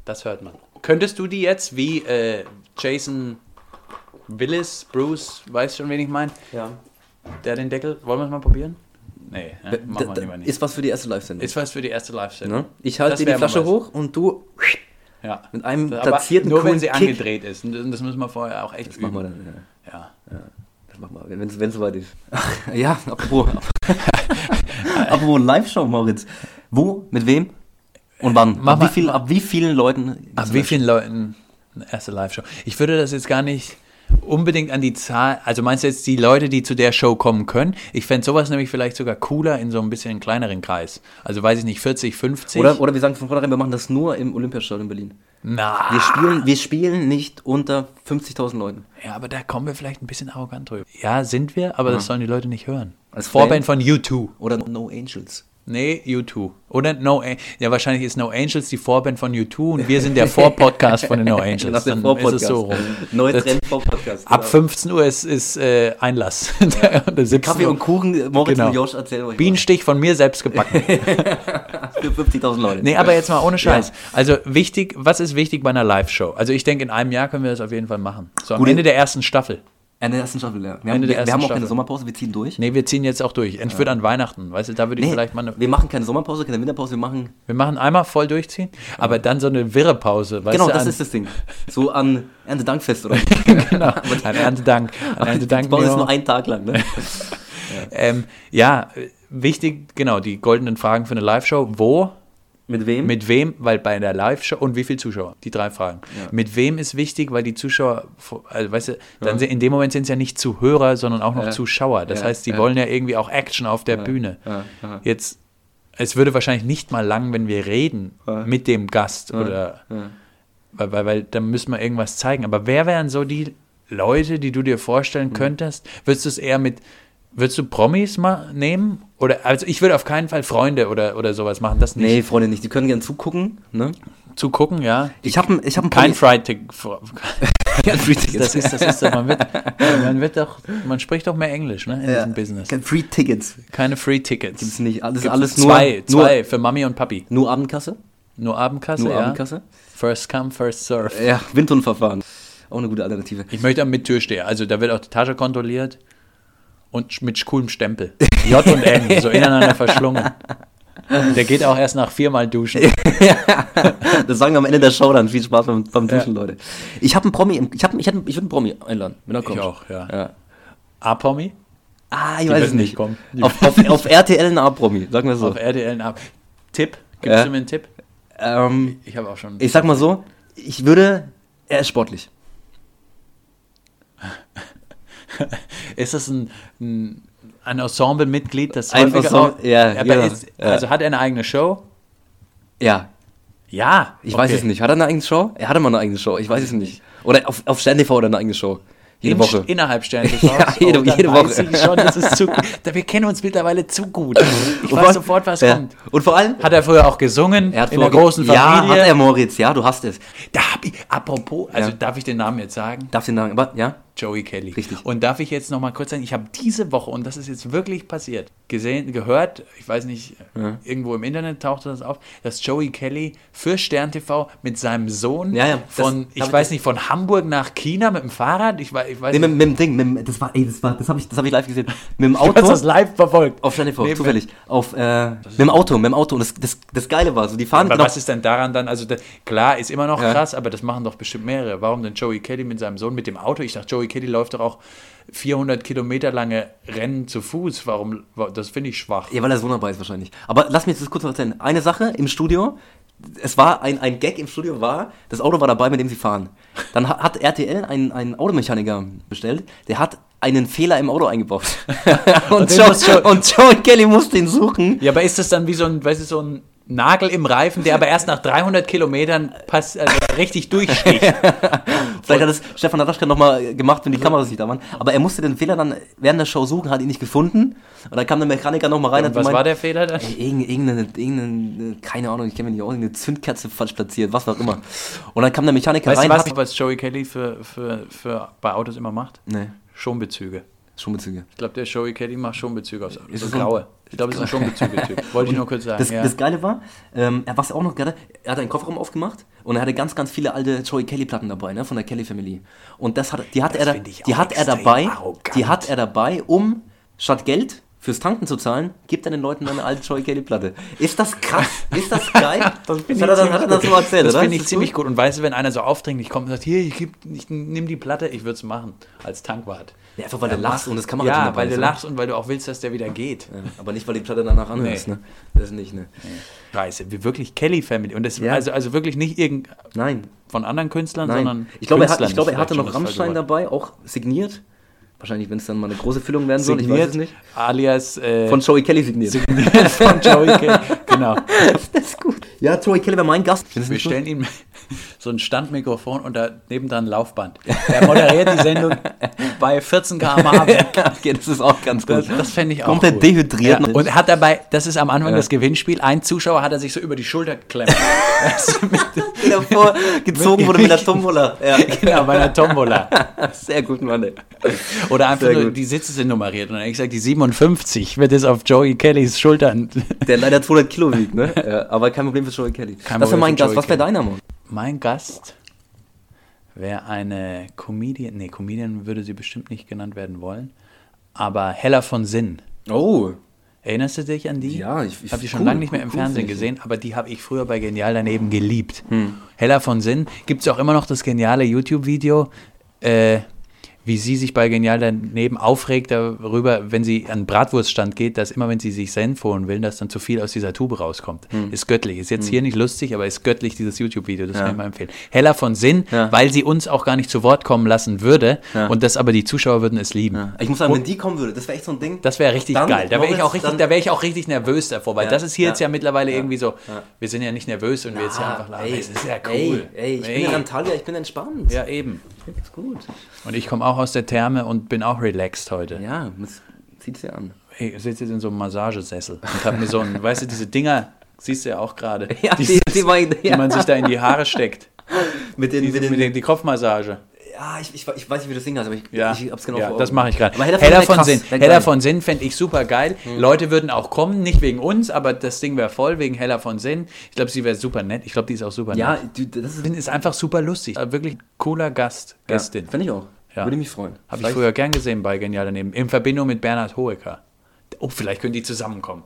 Das hört man. Könntest du die jetzt wie äh, Jason Willis, Bruce, weißt schon, wen ich meine? Ja. Der den Deckel, wollen wir es mal probieren? Nee, ne? machen wir lieber nicht. Ist was für die erste Live-Sendung. Ist was für die erste Live-Sendung. Ne? Ich halte Das dir die Flasche hoch und du Ja. mit einem Aber platzierten nur wenn sie Kick. angedreht ist. Und das müssen wir vorher auch echt Das machen wir üben. dann. Ja. Ja. Das machen wir, wenn es soweit ist. Ach, ja, apropos. apropos Live-Show, Moritz. Wo, mit wem und wann? Mach Ab wie, viel, ab wie vielen Leuten? Ab wie vielen Leuten eine erste Live-Show? Ich würde das jetzt gar nicht unbedingt an die Zahl, also meinst du jetzt die Leute, die zu der Show kommen können? Ich fände sowas nämlich vielleicht sogar cooler in so ein bisschen kleineren Kreis. Also weiß ich nicht, 40, 50? Oder, oder wir sagen von vornherein, wir machen das nur im Olympiastadion Berlin. Na, Wir spielen, wir spielen nicht unter 50.000 Leuten. ja, aber da kommen wir vielleicht ein bisschen arrogant drüber. Ja, sind wir, aber das sollen die Leute nicht hören. Als Vorband Fan? von U2. Oder No Angels. Nee, U2. Oder No An- Ja, wahrscheinlich ist No Angels die Vorband von U2 und wir sind der Vorpodcast von den No Angels. Genau, Dann Vorpodcast. ist es so rum. Das- Trend Vorpodcast. Ab 15 Uhr ist, ist äh, Einlass. 17 Kaffee Uhr. und Kuchen, Moritz Genau. und Josh erzählen euch Bienenstich von mir selbst gebacken. für 50.000 Leute. Nee, aber jetzt mal ohne Scheiß. Also wichtig, was ist wichtig bei einer Live-Show? Also ich denke, in einem Jahr können wir das auf jeden Fall machen. So am Gute- Ende der ersten Staffel. Ende der ersten Staffel, ja. Wir, haben, wir, wir haben auch keine Sommerpause, wir ziehen durch. Nee, wir ziehen jetzt auch durch. Ich würde an Weihnachten, weißt du, da würde ich Nee, vielleicht mal eine, wir machen keine Sommerpause, keine Winterpause, wir machen. Wir machen einmal voll durchziehen, aber dann so eine wirre Pause, weißt genau, du? das an, ist das Ding. So an Erntedankfest oder genau, ein Erntedank. Ein Die Erntedank. Pause ist nur einen Tag lang, ne? ähm, ja, wichtig, genau, die goldenen Fragen für eine Live-Show. Wo, Mit wem? mit wem, weil bei der Live-Show und wie viele Zuschauer? Die drei Fragen. Ja. Mit wem ist wichtig, weil die Zuschauer, also, weißt du, dann sind, in dem Moment sind es ja nicht Zuhörer, sondern auch noch Ja. Zuschauer. Das Ja, heißt, die ja. wollen ja irgendwie auch Action auf der Bühne. Ja, ja. Jetzt, es würde wahrscheinlich nicht mal lang, wenn wir reden Ja. mit dem Gast oder, Ja. weil, weil, weil dann müssen wir irgendwas zeigen. Aber wer wären so die Leute, die du dir Mhm. vorstellen könntest? Würdest du es eher mit, würdest du Promis mal nehmen? Oder, also ich würde auf keinen Fall Freunde oder, oder sowas machen, das nicht. Nee, Freunde nicht. Die können gerne zugucken. Ne? Zugucken, ja. Ich habe ich hab ein Kein Promi- Fried Ticket. Kein Free Tickets. Das ist, das ist doch, man wird, man wird doch, man spricht doch mehr Englisch, ne, in ja, diesem Business. Kein Free Tickets. Keine Free Tickets. Gibt's nicht. Das ist Gibt's alles zwei, nur, zwei für Mami und Papi. nur, Abendkasse. Nur Abendkasse, Nur ja. Abendkasse. First come, first serve. Ja, Windhundverfahren. Auch eine gute Alternative. Ich möchte mit Türsteher. Also da wird auch die Tasche kontrolliert und mit coolem Stempel. J und N, so ineinander verschlungen. Der geht auch erst nach viermal duschen. Das sagen wir am Ende der Show dann. Viel Spaß beim, beim Duschen, Leute. Ich habe einen Promi. im- Ich, hab, ich, ich würde einen Promi einladen, wenn er Ich kommt. auch, ja. Ja. A-Promi? Ah, ich Die weiß es nicht. kommen. Auf, auf, auf RTL ein A-Promi, sagen wir so. Auf RTL ein A. Tipp? Gibst Ja. du mir einen Tipp? Ähm, Ich habe auch schon. ich sag mal so, ich würde. Er ist sportlich. Ist das ein, ein, ein Ensemble-Mitglied, das Ein Ensemble- auch- ja, genau. ist, Ja. Also hat er eine eigene Show? Ja, Ja. ich weiß okay. es nicht. Hat er eine eigene Show? Er hatte mal eine eigene Show, ich weiß es nicht. Oder auf, auf Stern TV oder eine eigene Show. Jede In- Woche. Innerhalb Stern Ja, jede- dann jede weiß Woche. Ich schon, das ist zu, da- wir kennen uns mittlerweile zu gut. Ich Und weiß sofort, was ja. kommt. Und vor allem, Hat er früher auch gesungen er hat in der großen Ja, Familie? hat er Moritz, ja, du hast es. Da hab ich, apropos, also Ja. darf ich den Namen jetzt sagen? Darf den sagen, aber ja? Joey Kelly. Richtig. Und darf ich jetzt noch mal kurz sagen, ich habe diese Woche, und das ist jetzt wirklich passiert, gesehen, gehört, ich weiß nicht, Ja. irgendwo im Internet tauchte das auf, dass Joey Kelly für Stern TV mit seinem Sohn Ja, ja, von, ich damit- weiß nicht, von Hamburg nach China mit dem Fahrrad, ich, weiß- ich weiß Nee, mit, nicht, mit dem Ding, mit, das war, ey, das war, das habe ich, das hab ich live gesehen. Mit dem du hast Auto. das live verfolgt. Auf Stern TV, Nee, zufällig. Auf, äh, mit dem Auto, mit dem Auto. Und das, das, das Geile war, so die fahren Aber genau, was ist denn daran dann, also da, klar, ist immer noch krass, aber das machen doch bestimmt mehrere. Warum denn Joey Kelly mit seinem Sohn mit dem Auto? Ich dachte, Joey Kelly läuft doch auch 400 Kilometer lange Rennen zu Fuß. Warum, wa- das finde ich schwach. Ja, weil er so dabei ist wahrscheinlich. Aber lass mich das kurz noch erzählen. Eine Sache im Studio, es war ein, ein Gag im Studio war, das Auto war dabei, mit dem sie fahren. Dann ha- hat RTL einen, einen Automechaniker bestellt, der hat einen Fehler im Auto eingebaut. und, den Joe, Joe- und Joey Kelly musste ihn suchen. Ja, aber ist das dann wie so ein, weißt du, so ein Nagel im Reifen, der aber erst nach 300 Kilometern pass, also richtig durchsticht? Vielleicht hat es Stefan Naraschka nochmal gemacht, wenn die Kameras nicht da waren. Aber er musste den Fehler dann während der Show suchen, hat ihn nicht gefunden. Und dann kam der Mechaniker nochmal rein Und was war der Fehler dann? Irgendeine, irgendeine, keine Ahnung, ich kenne mich nicht aus, irgendeine Zündkerze falsch platziert, was auch immer. Und dann kam der Mechaniker Weißt rein, du was, Joey Kelly für, für, für bei Autos immer macht? Nee, Schonbezüge. Schumbezüge. Ich glaube, der Joey Kelly macht Schonbezüge aus. Ist so so ein- graue. Ich glaube, es ist ein Schonbezüge-Typ. Wollte ich nur kurz sagen. Das, ja. das Geile war, ähm, er, was er auch noch gerade, er hat einen Kofferraum aufgemacht und er hatte ganz, ganz viele alte Joey Kelly Platten dabei, ne, von der Kelly Family. Und das hat, die hat Das er, da, die auch hat er dabei, arrogant. die hat er dabei, um statt Geld fürs Tanken zu zahlen, gibt er den Leuten eine alte Joey Kelly Platte. Ist das krass? Ist das geil? das finde ich hat er dann, ziemlich hat er das gut. so erzählt, Das oder? finde ich Ist ziemlich gut? Und weißt du, wenn einer so aufdringlich kommt und sagt, hier, ich, geb, ich nimm die Platte, ich würde es machen, als Tankwart. Ja, einfach weil du lachst und das Kamera Ja, weil du lachst und weil du auch willst, dass der wieder geht. Ja, aber nicht, weil die Platte danach anhörst, Nee. ne? Das nicht, ne? Scheiße, wie wirklich Kelly Family. Und das, Ja. also, also wirklich nicht irgend Nein, von anderen Künstlern, nein. sondern Ich glaube, er, hat, ich glaube, ist er hatte noch das Rammstein dabei, auch signiert. Wahrscheinlich, wenn es dann mal eine große Füllung werden soll, Wort. ich weiß es nicht. alias äh, Von Joey Kelly signiert. signiert von Joey Kelly. Genau. Das ist gut. Ja, Joey Kelly war mein Gast. Wir stellen ihm so ein Standmikrofon und da nebendran ein Laufband. Er moderiert die Sendung bei 14 km/h weg. okay, das ist auch ganz gut. Das, das fände ich auch Komplett gut. dehydriert. Ja. Und er hat dabei, das ist am Anfang Ja. das Gewinnspiel, ein Zuschauer hat er sich so über die Schulter geklemmt. Weißt du, mit- davor gezogen wurde mit der Tombola. Ja. genau, bei einer Tombola. Sehr gut, Mann. ey. Oder einfach nur, die Sitze sind nummeriert. Und dann habe ich gesagt, die 57 wird es auf Joey Kellys Schultern. Der leider 200 Kilo wiegt, ne? Ja, aber kein Problem für Joey Kelly. Kein das Problem mein Gast. Was wäre deiner, Mann? Mein Gast wäre eine Comedian, nee, Comedian würde sie bestimmt nicht genannt werden wollen, aber Hella von Sinn. Oh. Erinnerst du dich an die? Ja, ich- ich- habe die schon cool, lange nicht mehr im cool Fernsehen gesehen, aber die habe ich früher bei Genial daneben geliebt. Hm. Hella von Sinn. Gibt es auch immer noch das geniale YouTube-Video, äh, wie sie sich bei Genial daneben aufregt darüber, wenn sie an den Bratwurststand geht, dass immer, wenn sie sich Senf holen will, dass dann zu viel aus dieser Tube rauskommt. Hm. Ist göttlich. Ist jetzt hier nicht lustig, aber ist göttlich, dieses YouTube-Video. Das Ja. kann ich mal empfehlen. Hella von Sinn, Ja. weil sie uns auch gar nicht zu Wort kommen lassen würde Ja. und das aber die Zuschauer würden es lieben. Ja. Ich muss sagen, wenn die kommen würde, das wäre echt so ein Ding. Das wäre richtig Dann, geil. Da wäre ich, auch richtig, da wär ich auch richtig nervös davor, weil Ja, das ist hier ja, jetzt ja mittlerweile ja, irgendwie so, ja. wir sind ja nicht nervös und wir jetzt Ah, einfach lachen. ey, Es ist ja Ey, cool. ey, ich Ey. bin in Antalya, ich bin entspannt. Ja, eben. Ist gut. Und ich komme auch aus der Therme und bin auch relaxed heute. Ja, das zieht's ja an. Ich sitze jetzt in so einem Massagesessel und habe mir so ein, weißt du, diese Dinger, siehst du ja auch gerade, Ja, dieses- die- die man- die man sich da in die Haare steckt. Mit den, Diese, mit den, mit den, die Kopfmassage. Ja, ich, ich, ich weiß nicht, wie das Ding heißt, aber ich, Ja, ich hab's genau ja vor das Augen. mache ich gerade. Heller von Sinn, Heller von Sinn fände ich super geil. Leute würden auch kommen, nicht wegen uns, aber das Ding wäre voll wegen Heller von Sinn. Ich glaube, sie wäre super nett. Ich glaube, die ist auch super Ja, nett. du, das ist, ist einfach super lustig. Äh, Wirklich cooler Gast, Gästin. Finde ich auch. Ja. Würde mich freuen. Habe ich früher gern gesehen bei Genial daneben. In Verbindung mit Bernhard Hoeker. Oh, vielleicht können die zusammenkommen.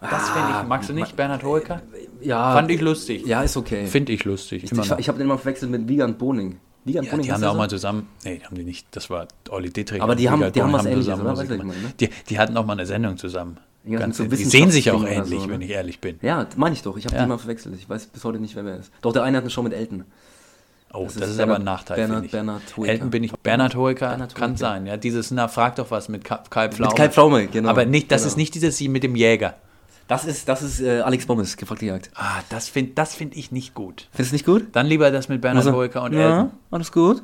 Das fände ich. Magst du nicht, Bernhard Hoeker? Ja, Fand ich lustig. ja, ist okay. Finde ich lustig. ich ich, ich habe den immer verwechselt mit Wiegand Boning. Wiegand Ja, die haben da auch mal zusammen, nee, die haben die nicht, das war Olli Dittrich. Aber die haben- Wiegald die haben was Ähnliches, zusammen oder? Was ich meine, ne? die, die hatten auch mal eine Sendung zusammen. Irgendwas Ganz, so die sehen sich auch ähnlich, so, ne? wenn ich ehrlich bin. Ja, meine ich doch. Ich habe Ja. die mal verwechselt. Ich weiß bis heute nicht, wer wer ist. Doch, der eine hat eine Show mit Elton. Oh, das, Das ist, ist aber Bernhard- ein Nachteil, Bernhard- ich. Bernhard Hoeker. Elton bin ich, Bernhard Hoeker Bernhard kann Hoeker. sein, ja, dieses, na, frag doch was mit Ka- Kai Pflaume. Mit Kai Pflaume, genau. Aber nicht, das Genau. ist nicht dieses Sie mit dem Jäger. Das ist, das ist äh, Alex Bommes, gefragt gejagt. Ah, das finde das find ich nicht gut. Findest du nicht gut? Dann lieber das mit Bernhard Also, Hoeker und ja, Elton. alles gut.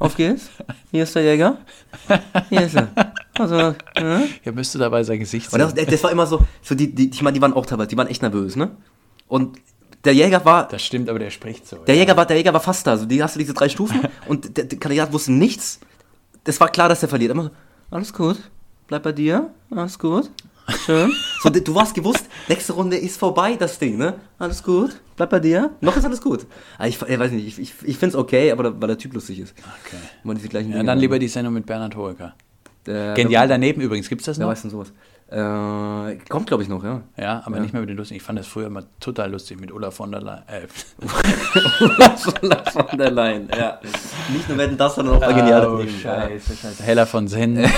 Auf geht's. Hier ist der Jäger. Hier ist er. Also, ja. Ihr müsste dabei sein Gesicht Und das, sehen. das war immer so, so die, die, ich meine, die waren auch teilweise, die waren echt nervös, ne? Und der Jäger war, Das stimmt, aber der spricht so. der ja. Jäger war, der Jäger war fast da. Also die hast du diese drei Stufen und der, der Kandidat wusste nichts. Das war klar, dass er verliert. Immer so, alles gut, bleib bei dir, alles gut, schön. So, du hast gewusst, nächste Runde ist vorbei, das Ding, ne? Alles gut, bleib bei dir, noch ist alles gut. Aber ich, ich weiß nicht, ich, ich, ich finde es okay, aber weil der Typ lustig ist. Okay. Immer diese gleichen Ja, Dinge dann lieber die Sendung mit Bernhard Hoeker. Der- Genial daneben übrigens, gibt es das Wer noch? weiß denn sowas? Äh, kommt, glaube ich, noch, ja. Ja, aber Ja. nicht mehr mit den Lustigen. Ich fand das früher immer total lustig mit Ulla von der Leyen. Äh, von der Leyen, ja. Nicht nur werden das, sondern auch bei genial oh, daneben. scheiße, scheiße. Heller von Sinn.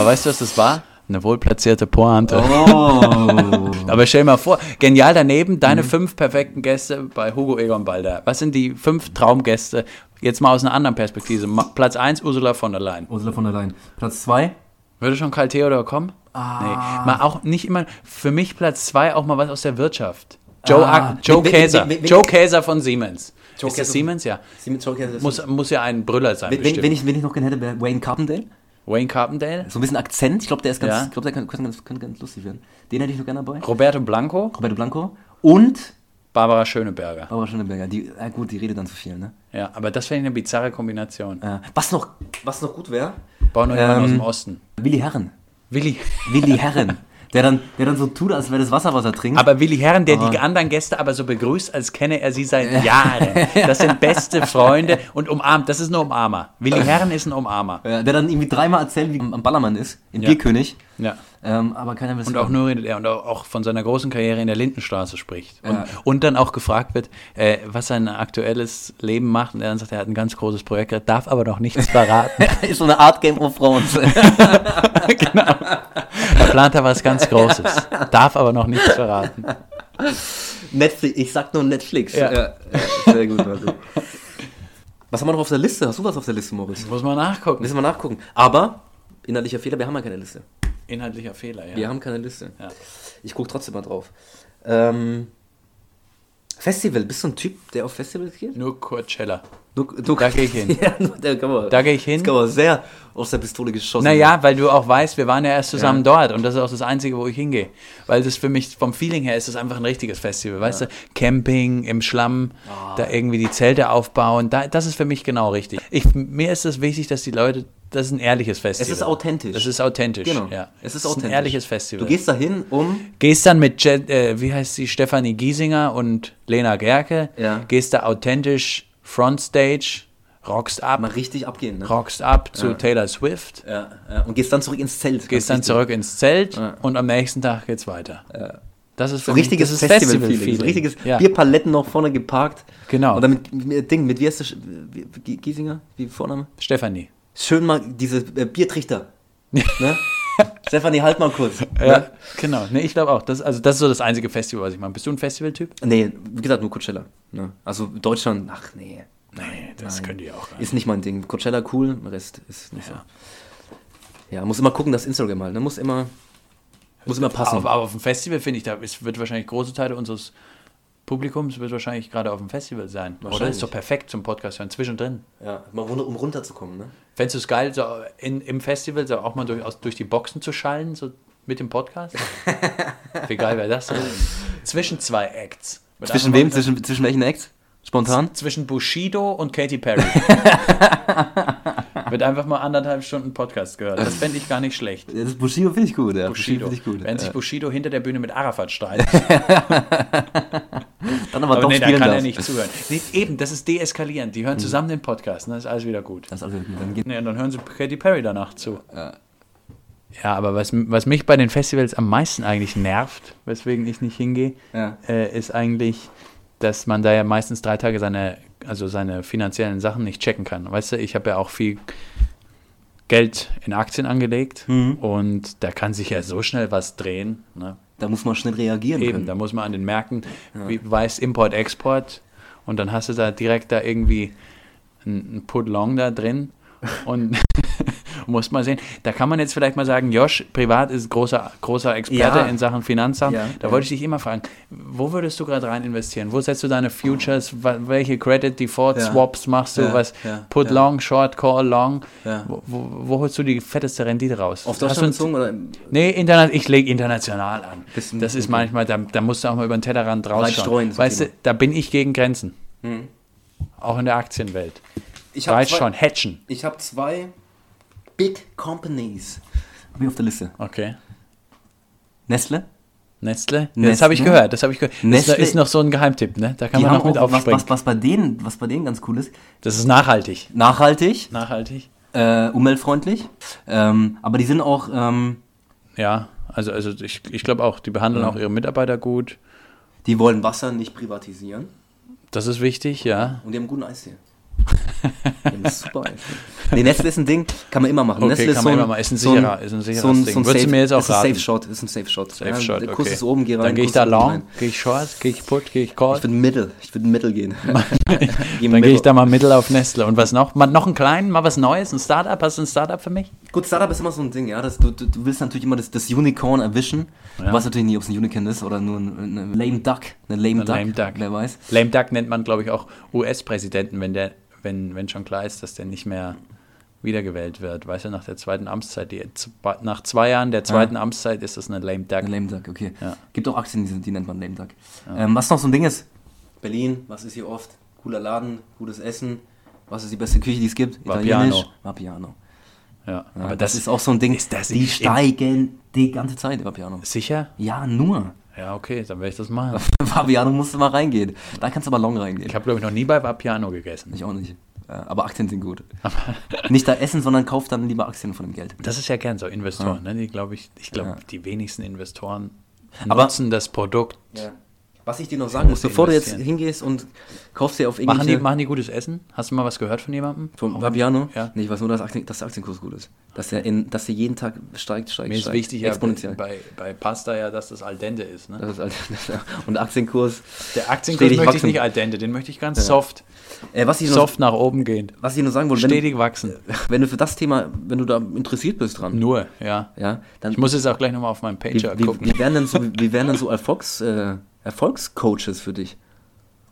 Aber weißt du, was das war? Eine wohlplatzierte Pointe. Oh. Aber stell dir mal vor, genial daneben, deine fünf perfekten Gäste bei Hugo Egon Balder. Was sind die fünf Traumgäste jetzt mal aus einer anderen Perspektive. Platz 1 Ursula von der Leyen. Ursula von der Leyen. Platz 2? Würde schon Karl Theodor kommen? Ah. Nee. Mal auch nicht immer, für mich Platz 2 auch mal was aus der Wirtschaft. Joe, Ah. Joe Käser. Joe Käser von Siemens. Joe ist das Käser- Siemens? Ja. Siemens Joker. das- Muss, muss ja ein Brüller sein, Wenn, wenn, ich, wenn ich noch gerne hätte, wäre Wayne Carpendale. Wayne Carpendale. So ein bisschen Akzent. Ich glaube, der ist ganz, Ja. ich glaube, der kann, könnte, ganz, könnte ganz lustig werden. Den hätte ich noch gerne dabei. Roberto Blanco. Roberto Blanco. Und Barbara Schöneberger. Barbara Schöneberger. Die, ja gut, die redet dann zu viel, ne? Ja, aber das wäre eine bizarre Kombination. Äh, was, noch, was noch gut wäre, Bauen noch jemanden aus Ähm, dem Osten. Willi Herren. Willi. Willi Herren. Der dann, der dann so tut, als wäre das Wasser, was er trinkt. Aber Willi Herren, der die Aber- anderen Gäste aber so begrüßt, als kenne er sie seit Jahren. Das sind beste Freunde und umarmt. Das ist ein Umarmer. Willi Herren ist ein Umarmer. Ja, der dann irgendwie dreimal erzählt, wie am Ballermann ist, in Ja. Bierkönig. Ja. Ähm, aber keiner will Und auch nur redet er und auch von seiner großen Karriere in der Lindenstraße spricht. Und, Ja. und dann auch gefragt wird, äh, was sein aktuelles Leben macht. Und er dann sagt, er hat ein ganz großes Projekt, er darf aber noch nichts verraten. ist so eine Art Game of Thrones. er plant da was ganz Großes, darf aber noch nichts verraten. Netflix, ich sag nur Netflix. Ja. ja sehr gut. Also. Was haben wir noch auf der Liste? Hast du was auf der Liste, Moritz? Muss man nachgucken. Müssen wir nachgucken. Aber, inhaltlicher Fehler, wir haben ja keine Liste. Inhaltlicher Fehler, ja. Wir haben keine Liste. Ja. Ich gucke trotzdem mal drauf. Ähm, Festival, bist du ein Typ, der auf Festivals geht? Nur Coachella. Du, du, Da geh ich hin. ja, man, Da gehe ich hin. Das kann man sehr aus der Pistole geschossen. Naja, weil du auch weißt, wir waren ja erst zusammen Ja. dort und das ist auch das Einzige, wo ich hingehe. Weil das für mich, vom Feeling her, ist das einfach ein richtiges Festival. Weißt du, Camping im Schlamm, Ah. da irgendwie die Zelte aufbauen, da, das ist für mich genau richtig. Ich, mir ist es wichtig, dass die Leute, das ist ein ehrliches Es Festival. ist authentisch. Es ist authentisch, Genau. ja. Es ist ein authentisch. ehrliches Festival. Du gehst dahin, um. Gehst dann mit, Jet, äh, wie heißt sie, Stefanie Giesinger und Lena Gerke, Ja. gehst da authentisch Frontstage, rockst ab, Mal richtig abgehen, ne? rockst ab zu Taylor Swift, Ja, ja. Und gehst dann zurück ins Zelt. gehst dann wichtig. zurück ins Zelt Ja. und am nächsten Tag geht's weiter. Das ist So für richtiges ist Festival-Feeling. Festival-Feeling. so richtiges ja. Bierpaletten noch vorne geparkt. Genau. Und dann mit, mit Ding, mit wie heißt das? Giesinger? Wie Vorname? Stefanie. Schön mal diese äh, Biertrichter. ne? Stefanie, halt mal kurz. Ja, genau. Nee, ich glaube auch. Das, also das ist so das einzige Festival, was ich mache. Bist du ein Festivaltyp? Nee, wie gesagt, nur Coachella. Ne? Also Deutschland, ach nee. Nee, das Nein. könnt ihr auch nicht. Ist nicht mein Ding. Coachella cool, der Rest ist nicht so. Ja, muss immer gucken, dass Instagram halt. Ne? Muss immer, muss immer passen. Aber, aber auf dem Festival finde ich, da ist, wird wahrscheinlich große Teile unseres Publikums wird wahrscheinlich gerade auf dem Festival sein. Oder ist doch perfekt zum Podcast hören, zwischendrin. ja, mal um runterzukommen. Ne? Fändest du es geil, so in, im Festival so auch mal durch, aus, durch die Boxen zu schallen, so mit dem Podcast? Wie geil wäre das? Zwischen zwei Acts. Zwischen wem? Zwischen, zwischen welchen Acts? Spontan? Zwischen Bushido und Katy Perry. Wird einfach mal anderthalb Stunden Podcast gehört. Das fände ich gar nicht schlecht. Ja, das Bushido finde ich gut. Ja. Bushido. finde ich gut. Wenn sich. Bushido hinter der Bühne mit Arafat streitet. Dann aber, Aber doch nee, da spielen kann er darf. nicht zuhören. Nee, eben, das ist deeskalierend. Die hören zusammen den Podcast, dann ist alles wieder gut. Das ist gut. Dann geht Nee, und dann hören sie Katy Perry danach zu. Ja, aber was, was mich bei den Festivals am meisten eigentlich nervt, weswegen ich nicht hingehe, Ja. äh, ist eigentlich, dass man da ja meistens drei Tage seine, also seine finanziellen Sachen nicht checken kann. Weißt du, ich habe ja auch viel Geld in Aktien angelegt Mhm. und da kann sich ja so schnell was drehen. Ne? Da muss man schnell reagieren Eben, können. da muss man an den Märkten, wie du weißt, Import, Export und dann hast du da direkt da irgendwie ein, ein Put Long da drin und muss mal sehen. Da kann man jetzt vielleicht mal sagen, Josh, privat ist großer, großer Experte Ja. in Sachen Finanzamt. Ja, da ja. wollte ich dich immer fragen, wo würdest du gerade rein investieren? Wo setzt du deine Futures? Welche Credit Default. Swaps machst du? Was Put. Long, Short, Call, Long? Wo, wo, wo holst du die fetteste Rendite raus? Auf Deutschland bezogen oder? Nee, interna ich lege international an. Bisschen- das ist manchmal, da, da musst du auch mal über den Tellerrand streuen, rausschauen. Weißt du, da bin ich gegen Grenzen. Hm. Auch in der Aktienwelt. Ich hab Reicht zwei- schon, hatchen. Ich habe zwei Big Companies. Ich auf der Liste. Okay. Nestle? Nestle? Nestle? Das habe ich gehört, das habe ich gehört. Das Nestle- ist noch so ein Geheimtipp, ne? Da kann man noch mit auch, was, aufspringen. was, was, bei denen, was bei denen ganz cool ist, Das ist nachhaltig. nachhaltig, Nachhaltig? äh, umweltfreundlich, ähm, aber die sind auch, ähm, Ja, also, also ich, ich glaube auch, die behandeln Ja. auch ihre Mitarbeiter gut. die wollen Wasser nicht privatisieren Das ist wichtig, ja. und die haben guten Eistee. Super. Nee, Nestle ist ein Ding, kann man immer machen. Okay, Nestle kann ist man so immer machen. Ist ein sicherer- ist ein sicheres Ding. Würdest du mir jetzt auch ist ein raten? Safe Shot, ist ein Safe Shot. Safe ja, Shot, Der okay. Kuss ist oben, geh rein. Dann gehe ich da long, gehe ich short, gehe ich put, gehe ich Ich call. würde Mittel, ich würde Mittel gehen. Dann gehe ich da mal mittel auf Nestle. Und was noch? Mal noch einen kleinen, mal was Neues, ein Startup. Hast du ein Startup für mich? Gut, Startup ist immer so ein Ding, ja. Das, du, du, du willst natürlich immer das, das Unicorn erwischen. Ja. Du weißt natürlich nie, ob es ein Unicorn ist oder nur ein, eine Lame Duck. Eine Lame, Eine Duck, lame Duck. Wer weiß. Lame Duck nennt man, glaube ich, auch US-Präsidenten, wenn der, wenn, wenn schon klar ist, dass der nicht mehr wiedergewählt wird. Weißt du, nach der zweiten Amtszeit, die, nach zwei Jahren der zweiten Amtszeit ist das eine Lame Duck. Eine Lame Duck, okay. Ja. Gibt auch Aktien, die, die nennt man Lame Duck. Ähm, was noch so ein Ding ist? Berlin, was ist hier oft? Cooler Laden, gutes Essen. Was ist die beste Küche, die es gibt? Vapiano. Vapiano. Ja, Ja, aber das, ist auch so ein Ding, ist das die steigen die ganze Zeit, Vapiano. Sicher? Ja, nur. Ja, okay, dann werde ich das machen. Vapiano musst du mal reingehen. Da kannst du aber long reingehen. Ich habe, glaube ich, noch nie bei Vapiano gegessen. Ich auch nicht. Ja, aber Aktien sind gut. nicht da essen, sondern kauf dann lieber Aktien von dem Geld. Das ist ja gern so Investoren, ne? Die glaube ich, ich glaube, Ja. die wenigsten Investoren Aber- nutzen das Produkt. Was ich dir noch sagen muss, bevor du jetzt hingehst und kaufst dir auf Machen die, irgendwelche... machen die gutes Essen? Hast du mal was gehört von jemandem? Vom Vapiano? Ja. Nee, ich weiß nur, dass, Aktien, dass der Aktienkurs gut ist. Dass der, in, dass der jeden Tag steigt, steigt, Mir ist steigt. wichtig ja, Exponentiell. bei, bei Pasta ja, dass das al dente ist. Ne? Das ist halt, und der Aktienkurs. Der Aktienkurs möchte ich wachsen. nicht al dente, den möchte ich ganz soft, Äh, was, ich noch, soft nach oben gehend. was ich nur sagen wollte, wenn, Stetig wachsen. du- wenn du für das Thema, wenn du da interessiert bist dran, Nur, ja. ja, dann Ich muss jetzt auch gleich nochmal auf meinen Pager wie, gucken. wie wären denn so, wie wären denn so Erfolgs, äh, Erfolgscoaches für dich?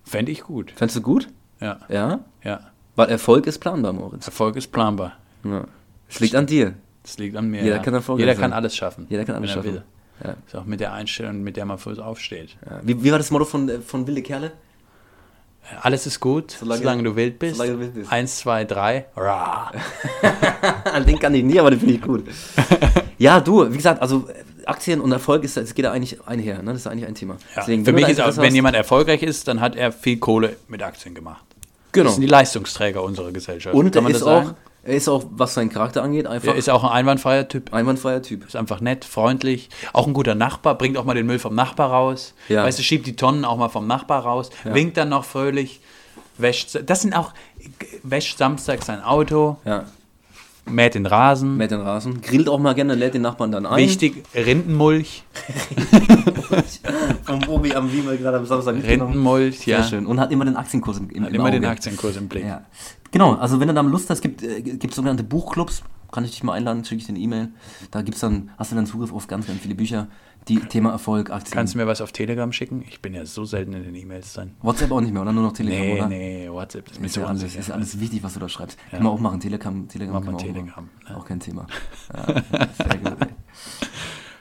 Fände ich gut. Fändest du gut? Ja, Ja? ja. Weil Erfolg ist planbar, Moritz. Erfolg ist planbar. Ja. Es liegt an dir. Das liegt an mir. Jeder ja. kann Jeder kann alles schaffen. Jeder kann alles schaffen. Ja. Ist auch mit der Einstellung, mit der man früh aufsteht. Ja. Wie, wie war das Motto von, von Wilde Kerle? Alles ist gut, solange, Solange- du wild bist. solange du wild bist. Eins, zwei, drei. Rah. den kann ich nie, aber den finde ich gut. ja, du, wie gesagt, also Aktien und Erfolg, ist, es geht da eigentlich einher, ne? das ist eigentlich ein Thema. Ja. Deswegen, Für mich ist auch, wenn jemand erfolgreich ist, dann hat er viel Kohle mit Aktien gemacht. Genau. Das sind die Leistungsträger unserer Gesellschaft. Und Kann er man ist, das auch, er ist auch, was seinen Charakter angeht, einfach Er ist auch ein einwandfreier Typ. einwandfreier Typ. Ist einfach nett, freundlich, auch ein guter Nachbar, bringt auch mal den Müll vom Nachbar raus. Ja. Weißt du, schiebt die Tonnen auch mal vom Nachbar raus, Ja. winkt dann noch fröhlich, wäscht. Das sind auch, wäscht samstags sein Auto, Ja, mäht den Rasen. mäht den Rasen, grillt auch mal gerne, lädt den Nachbarn dann ein. Wichtig, Rindenmulch. Vom Obi am Wiemel gerade am Samstag mitgenommen. Rindenmulch, Sehr ja. schön. Und hat immer den Aktienkurs im, im, Hat im immer den Auge. Aktienkurs im Blick. Ja. Genau, also wenn du da Lust hast, gibt äh, gibt sogenannte Buchclubs, kann ich dich mal einladen, schicke ich dir eine E-Mail. Da gibt's dann, hast du dann Zugriff auf ganz, ganz viele Bücher, die Thema Erfolg, Aktien. Kannst du mir was auf Telegram schicken? Ich bin ja so selten in den E-Mails drin. WhatsApp auch nicht mehr, oder? Nur noch Telegram, Nee, oder? nee, WhatsApp ist mir Ist so alles, ist alles wichtig, was du da schreibst. Ja. Kann man auch machen. Telegram, Telegram Mach mal auch Telegram, machen. ja. Auch kein Thema. Ja, sehr gut, ey.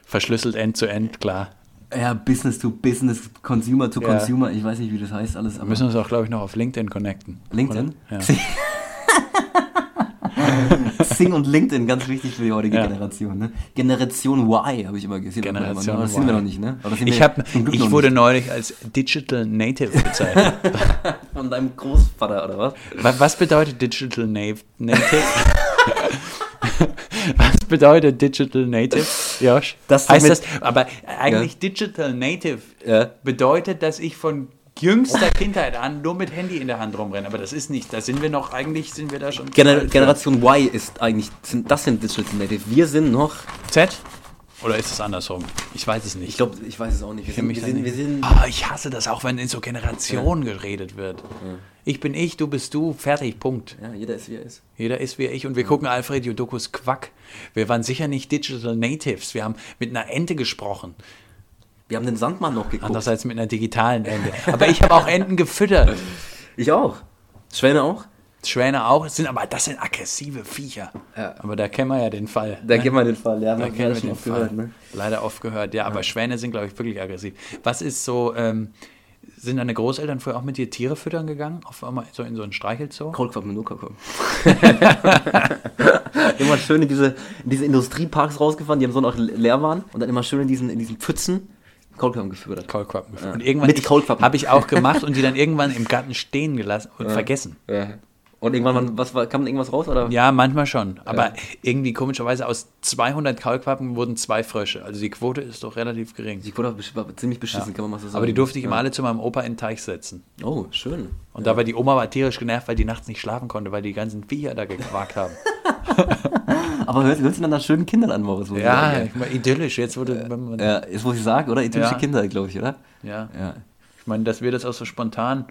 Verschlüsselt End zu End, klar. Ja, Business to Business, Consumer to Ja. Consumer. Ich weiß nicht, wie das heißt alles. Wir müssen uns auch, glaube ich, noch auf LinkedIn connecten. LinkedIn? Oder? Ja. Sing und LinkedIn, ganz wichtig für die heutige Ja. Generation. Ne? Generation Y, habe ich immer gesehen. Generation Aber das sind wir noch nicht, ne? Ich, hab, ich wurde nicht. neulich als Digital Native bezeichnet. Von deinem Großvater, oder was? Wa- Was bedeutet Digital Native? Was bedeutet Digital Native, Josh? Heißt das, aber eigentlich Digital Native Ja. bedeutet, dass ich von jüngster Kindheit an nur mit Handy in der Hand rumrenne. Aber das ist nicht, da sind wir noch, eigentlich sind wir da schon. Gener. Generation Y ist eigentlich, sind, das sind Digital Native. Wir sind noch, Z? Oder ist es andersrum? Ich weiß es nicht. ich glaube, ich weiß es auch nicht. Wir sind, wir sind, wir nicht. sind Ah, ich hasse das auch, wenn in so Generationen geredet wird. Ich bin ich, du bist du, fertig, Punkt. ja, jeder ist wie er ist. Jeder ist wie ich und wir gucken Alfred Jodokus Quack. Wir waren sicher nicht Digital Natives. Wir haben mit einer Ente gesprochen. Wir haben den Sandmann noch geguckt. Andererseits mit einer digitalen Ente. Aber ich habe auch Enten gefüttert. Ich auch. Schwäne auch? Schwäne auch. Es sind aber das sind aggressive Viecher. Ja. Aber da kennen wir ja den Fall. Da ne? kennen wir den Fall. Ja, Da kennen wir den oft Fall. gehört, ne? Leider oft gehört, ja. Aber Schwäne sind, glaube ich, wirklich aggressiv. Was ist so, ähm, sind deine Großeltern früher auch mit dir Tiere füttern gegangen? Auf einmal so in so einen Streichelzoo? Kaulquapp mit Nuka-Cola. immer schön in diese, in diese Industrieparks rausgefahren, die am Sonntag leer waren und dann immer schön in diesen, in diesen Pfützen Kaulquappen gefüttert. Kaulquappen. Ja. Und irgendwann Mit Kaulquappen. habe ich auch gemacht und die dann irgendwann im Garten stehen gelassen und vergessen. Ja. Und irgendwann, was, kam irgendwas raus? Oder? Ja, manchmal schon. Aber Ja. irgendwie komischerweise aus 200 Kaulquappen wurden zwei Frösche. Also die Quote ist doch relativ gering. Die wurde war ziemlich beschissen, kann man mal so sagen. Aber die durfte ich ja. immer alle zu meinem Opa in den Teich setzen. Oh, schön. Und da war die Oma war tierisch genervt, weil die nachts nicht schlafen konnte, weil die ganzen Viecher da gequakt haben. Aber hörst, hörst du dann nach schönen Kindern an, Moritz? ja, ich meine, idyllisch. Jetzt wurde, man, ja. Ist, muss ich sagen, oder? Idyllische Ja. Kinder, glaube ich, oder? ja. Ja. Ich meine, dass wir das auch so spontan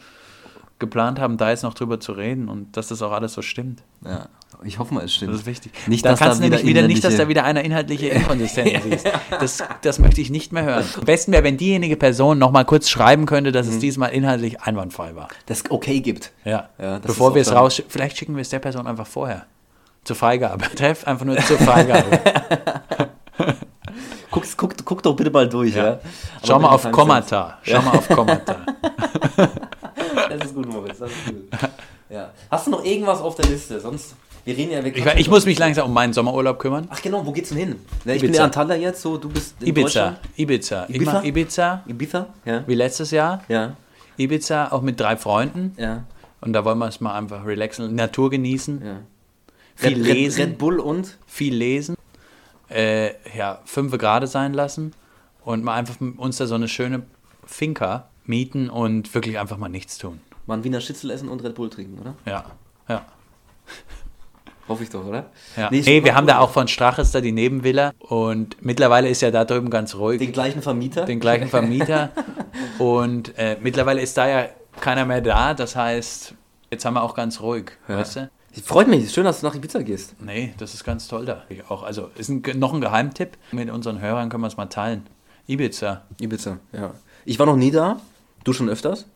geplant haben, da jetzt noch drüber zu reden und dass das auch alles so stimmt. ja. Ich hoffe mal, es stimmt. Das ist wichtig. Nicht, da dass kannst da wieder wieder nicht, dass da wieder einer inhaltliche Inkonsistenz siehst. Das, das möchte ich nicht mehr hören. Am besten wäre, wenn diejenige Person noch mal kurz schreiben könnte, dass Mhm. es diesmal inhaltlich einwandfrei war. das okay gibt. Ja. Ja, Bevor ist wir es raus, vielleicht schicken wir es der Person einfach vorher. Zur Freigabe. Treff einfach nur zur Freigabe. Guck, guck, guck doch bitte mal durch, ja. Ja. Schau mal auf Kommata. Schau mal auf Kommata. Das ist gut, Moritz, das ist gut. Ja. Hast du noch irgendwas auf der Liste? Sonst, wir reden ja weg. Ich, ich muss mich langsam um meinen Sommerurlaub kümmern. Ach genau, wo geht's denn hin? Ne, ich bin Ibiza. ja Antalya jetzt, so du bist in Ibiza. Ibiza. Ich Ibiza? Ibiza, Ibiza? Ja. wie letztes Jahr. Ja. Ibiza, auch mit drei Freunden. Ja. Und da wollen wir es mal einfach relaxen, Natur genießen, ja. viel Red, lesen, Red, Red Bull und? viel lesen, äh, ja, fünf Grade sein lassen und mal einfach uns da so eine schöne Finca mieten und wirklich einfach mal nichts tun. Mal ein Wiener Schnitzel essen und Red Bull trinken, oder? Ja, ja. Hoffe ich doch, oder? ja. Nee, Nee, wir haben da auch von Straches da die Nebenvilla und mittlerweile ist ja da drüben ganz ruhig. Den gleichen Vermieter? den gleichen Vermieter. und äh, mittlerweile ist da ja keiner mehr da. Das heißt, jetzt haben wir auch ganz ruhig, Ja. weißt du? Freut mich, schön, dass du nach Ibiza gehst. Nee, das ist ganz toll da. Ich auch, also ist ein, noch ein Geheimtipp. Mit unseren Hörern können wir es mal teilen. Ibiza, Ibiza, ja. Ich war noch nie da. Du schon öfters?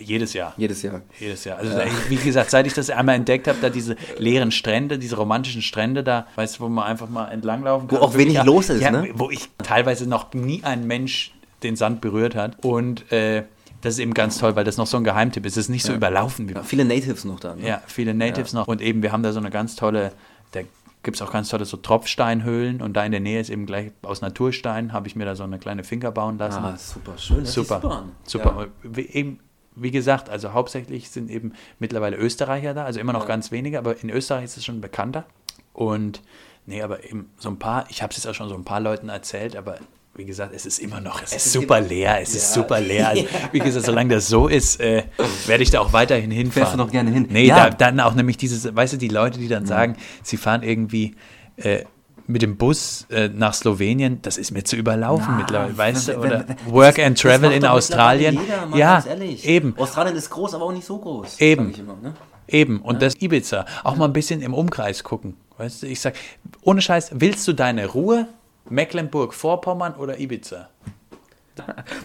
jedes Jahr. Jedes Jahr. Jedes Jahr. Also da, wie gesagt, seit ich das einmal entdeckt habe, da diese leeren Strände, diese romantischen Strände da, weißt du, wo man einfach mal entlanglaufen kann. Wo auch wenig ja, los ist, ja, ne? Wo ich teilweise noch nie ein Mensch den Sand berührt hat. Und äh, das ist eben ganz toll, weil das noch so ein Geheimtipp ist. Es ist nicht so überlaufen wie Ja, viele Natives noch da. Ne? Ja, viele Natives noch. Und eben, wir haben da so eine ganz tolle, da gibt es auch ganz tolle so Tropfsteinhöhlen und da in der Nähe ist eben gleich aus Naturstein, habe ich mir da so eine kleine Finca bauen lassen. Ah, super, schön. Das super, super. super. Wie, eben, wie gesagt, also hauptsächlich sind eben mittlerweile Österreicher da, also immer noch ganz wenige, aber in Österreich ist es schon bekannter. Und nee, aber eben so ein paar, ich habe es jetzt auch schon so ein paar Leuten erzählt, aber wie gesagt, es ist immer noch, es, ist ist super leer, es ist Ja. super leer. Also, wie gesagt, solange das so ist, äh, werde ich da auch weiterhin hinfahren. Fährst du doch gerne hin. Nee, Ja. da, dann auch nämlich dieses, weißt du, die Leute, die dann sagen, sie fahren irgendwie äh, mit dem Bus äh, nach Slowenien, das ist mir zu überlaufen mittlerweile, weißt du, oder Work and Travel in Australien. Jeder, mal ja, eben, Australien ist groß, aber auch nicht so groß. Eben. immer, ne? eben. Und das Ibiza, auch mal ein bisschen im Umkreis gucken, weißt du, ich sag, ohne Scheiß, willst du deine Ruhe? Mecklenburg-Vorpommern oder Ibiza?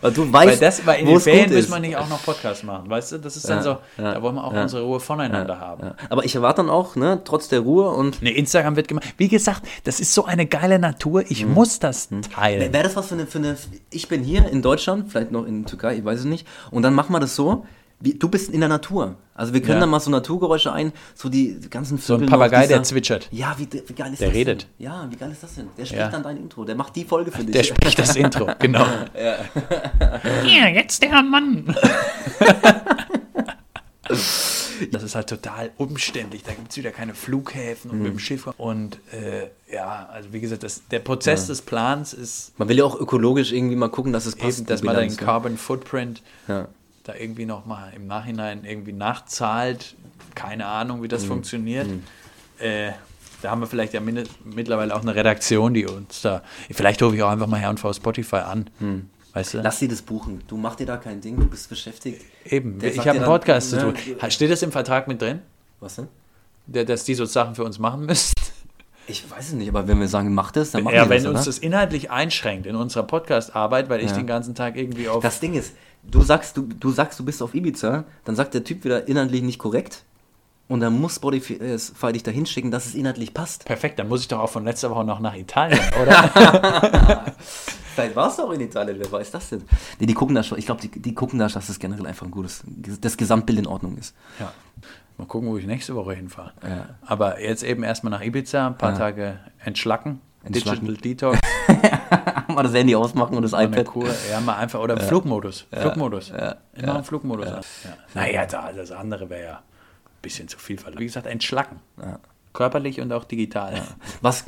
Weil du weißt, Weil das, weil in den Ferien müssen wir nicht auch noch Podcast machen, weißt du? Das ist dann Ja, so, ja, da wollen wir auch ja. unsere Ruhe voneinander haben. Aber ich erwarte dann auch, ne, trotz der Ruhe und Ne, Instagram wird gemacht. Wie gesagt, das ist so eine geile Natur. Ich Mhm. muss das teilen. Wäre das was für eine, für eine. Ich bin hier in Deutschland, vielleicht noch in Türkei, ich weiß es nicht. Und dann machen wir das so. Wie, du bist in der Natur. Also wir können Ja. dann mal so Naturgeräusche ein, so die ganzen So ein Vögel Papagei, der zwitschert. Ja, wie, wie geil ist Der das redet. Denn? Ja, wie geil ist das denn? Der spricht Ja. dann dein Intro. Der macht die Folge für dich. Der spricht das Intro, genau. Ja, jetzt der Mann. Das ist halt total umständlich. Da gibt es wieder keine Flughäfen und mit Mhm. dem Schiff. Und äh, ja, also wie gesagt, das, der Prozess des Plans ist Man will ja auch ökologisch irgendwie mal gucken, dass es passt. eben, dass man den ne? Carbon Footprint Ja. Da irgendwie nochmal im Nachhinein irgendwie nachzahlt. Keine Ahnung, wie Mhm. das funktioniert. Äh, da haben wir vielleicht ja mittlerweile auch eine Redaktion, die uns da. Vielleicht rufe ich auch einfach mal Herrn V Spotify an. Weißt du? Lass sie das buchen. Du mach dir da kein Ding, du bist beschäftigt. Eben, Der ich habe einen dann, Podcast zu ne, tun. Steht das im Vertrag mit drin, Was denn? der, dass die so Sachen für uns machen müssen? Ich weiß es nicht, aber wenn wir sagen, mach das, dann machen Ja, wir wenn das, uns oder? das inhaltlich einschränkt in unserer Podcast-Arbeit, weil ich Ja. den ganzen Tag irgendwie auf. Das Ding ist, du sagst, du, du sagst, du bist auf Ibiza, dann sagt der Typ wieder inhaltlich nicht korrekt und dann muss Spotify äh, dich da hinschicken, dass es inhaltlich passt. Perfekt, dann muss ich doch auch von letzter Woche noch nach Italien, oder? Vielleicht warst du auch in Italien, wer weiß das denn? Nee, die gucken da schon, ich glaube, die, die gucken da, dass es generell einfach ein gutes, das Gesamtbild in Ordnung ist. ja. Mal gucken, wo ich nächste Woche hinfahre. Ja. Aber jetzt eben erstmal nach Ibiza, ein paar Ja. Tage entschlacken, Entschlacken. Digital Detox, mal das Handy ausmachen und das eine iPad. Kur, ja, mal einfach, oder Flugmodus, Flugmodus, ja, immer einen Flugmodus an. Ja. Naja, da, das andere wäre ja, bisschen zu viel verlangt. Wie gesagt, entschlacken. Ja. Körperlich und auch digital. Was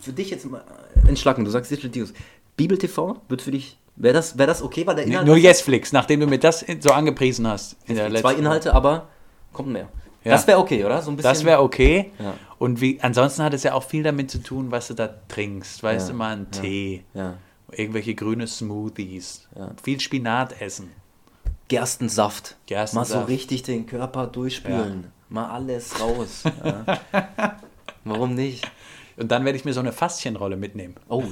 für dich jetzt mal entschlacken, du sagst Digital Detox. Bibel TV wird für dich, wäre das, wär das okay, weil der Inhalt. Nur Yesflix, nachdem du mir das so angepriesen hast. In der zwei Inhalte, aber kommt mehr. Ja. Das wäre okay, oder? So ein bisschen. Das wäre okay. Ja. Und wie, ansonsten hat es ja auch viel damit zu tun, was du da trinkst. Weißt du, mal einen. Tee, irgendwelche grüne Smoothies, viel Spinat essen. Gerstensaft. Gerstensaft. Mal so richtig den Körper durchspülen. Mal alles raus. Warum nicht? Und dann werde ich mir so eine Faszienrolle mitnehmen. Oh,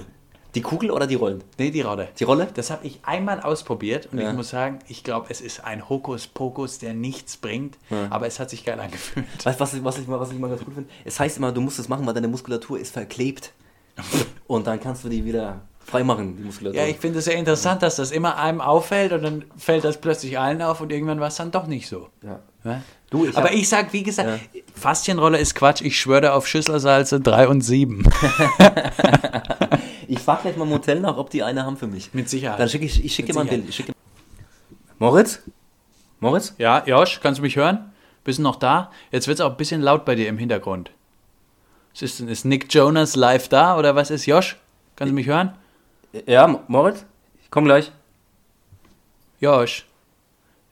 die Kugel oder die Rollen? Nee, die Rolle. Die Rolle? Das habe ich einmal ausprobiert und Ja. ich muss sagen, ich glaube, es ist ein Hokuspokus, der nichts bringt, Ja. aber es hat sich geil angefühlt. Weißt du, was, ich- was, ich mal, was ich mal ganz gut finde? Es heißt immer, du musst es machen, weil deine Muskulatur ist verklebt. Und dann kannst du die wieder freimachen, die Muskulatur. Ja, ich finde es sehr interessant, dass das immer einem auffällt und dann fällt das plötzlich allen auf und irgendwann war es dann doch nicht so. Ja. Ja? Du, ich Aber hab- ich sag, wie gesagt, Faszienrolle ist Quatsch. Ich schwöre auf Schüsselsalze 3 und 7. Ich frage gleich mal im Hotel nach, ob die eine haben für mich. Mit Sicherheit. Dann schicke ich, ich schicke dir mal ein. Bild. Ich schicke Moritz? Moritz? Ja, Josh, kannst du mich hören? Bist du noch da? Jetzt wird es auch ein bisschen laut bei dir im Hintergrund. Was ist denn? Ist Nick Jonas live da oder was ist Josh? Kannst du mich hören? Ja, Mo- Moritz? Ich komm gleich. Josh.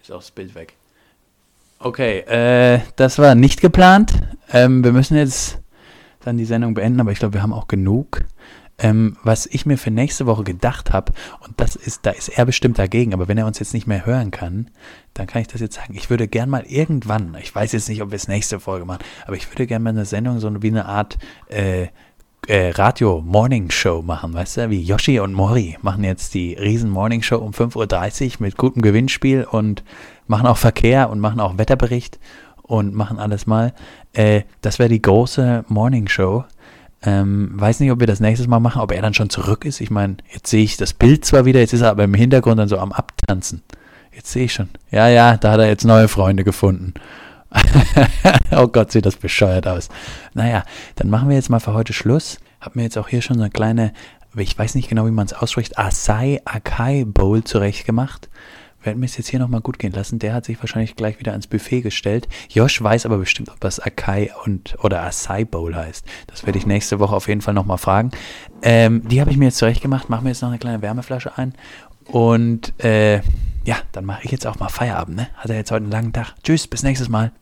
Ist auch das Bild weg. Okay, äh, das war nicht geplant. Ähm, wir müssen jetzt dann die Sendung beenden, aber ich glaube, wir haben auch genug. Ähm, was ich mir für nächste Woche gedacht habe, und das ist, da ist er bestimmt dagegen, aber wenn er uns jetzt nicht mehr hören kann, dann kann ich das jetzt sagen. Ich würde gern mal irgendwann, ich weiß jetzt nicht, ob wir es nächste Folge machen, aber ich würde gern mal eine Sendung, so wie eine Art äh, äh, Radio-Morning-Show machen, weißt du, wie Yoshi und Mori machen jetzt die riesen Morning-Show um 5.30 Uhr mit gutem Gewinnspiel und machen auch Verkehr und machen auch Wetterbericht und machen alles mal. Äh, das wäre die große Morning-Show. Ähm, weiß nicht, ob wir das nächstes Mal machen, ob er dann schon zurück ist. Ich meine, jetzt sehe ich das Bild zwar wieder, jetzt ist er aber im Hintergrund dann so am Abtanzen. Jetzt sehe ich schon. Ja, ja, da hat er jetzt neue Freunde gefunden. oh Gott, sieht das bescheuert aus. Naja, dann machen wir jetzt mal für heute Schluss. Hab mir jetzt auch hier schon so eine kleine, ich weiß nicht genau, wie man es ausspricht, Asai Akai Bowl zurechtgemacht. Werden wir es jetzt hier nochmal gut gehen lassen. Der hat sich wahrscheinlich gleich wieder ans Buffet gestellt. Josh weiß aber bestimmt, ob das Akai und oder Asai Bowl heißt. Das werde ich nächste Woche auf jeden Fall nochmal fragen. Ähm, die habe ich mir jetzt zurechtgemacht. Machen wir jetzt noch eine kleine Wärmeflasche ein. Und äh, ja, dann mache ich jetzt auch mal Feierabend. Ne? Hat er jetzt heute einen langen Tag. Tschüss, bis nächstes Mal.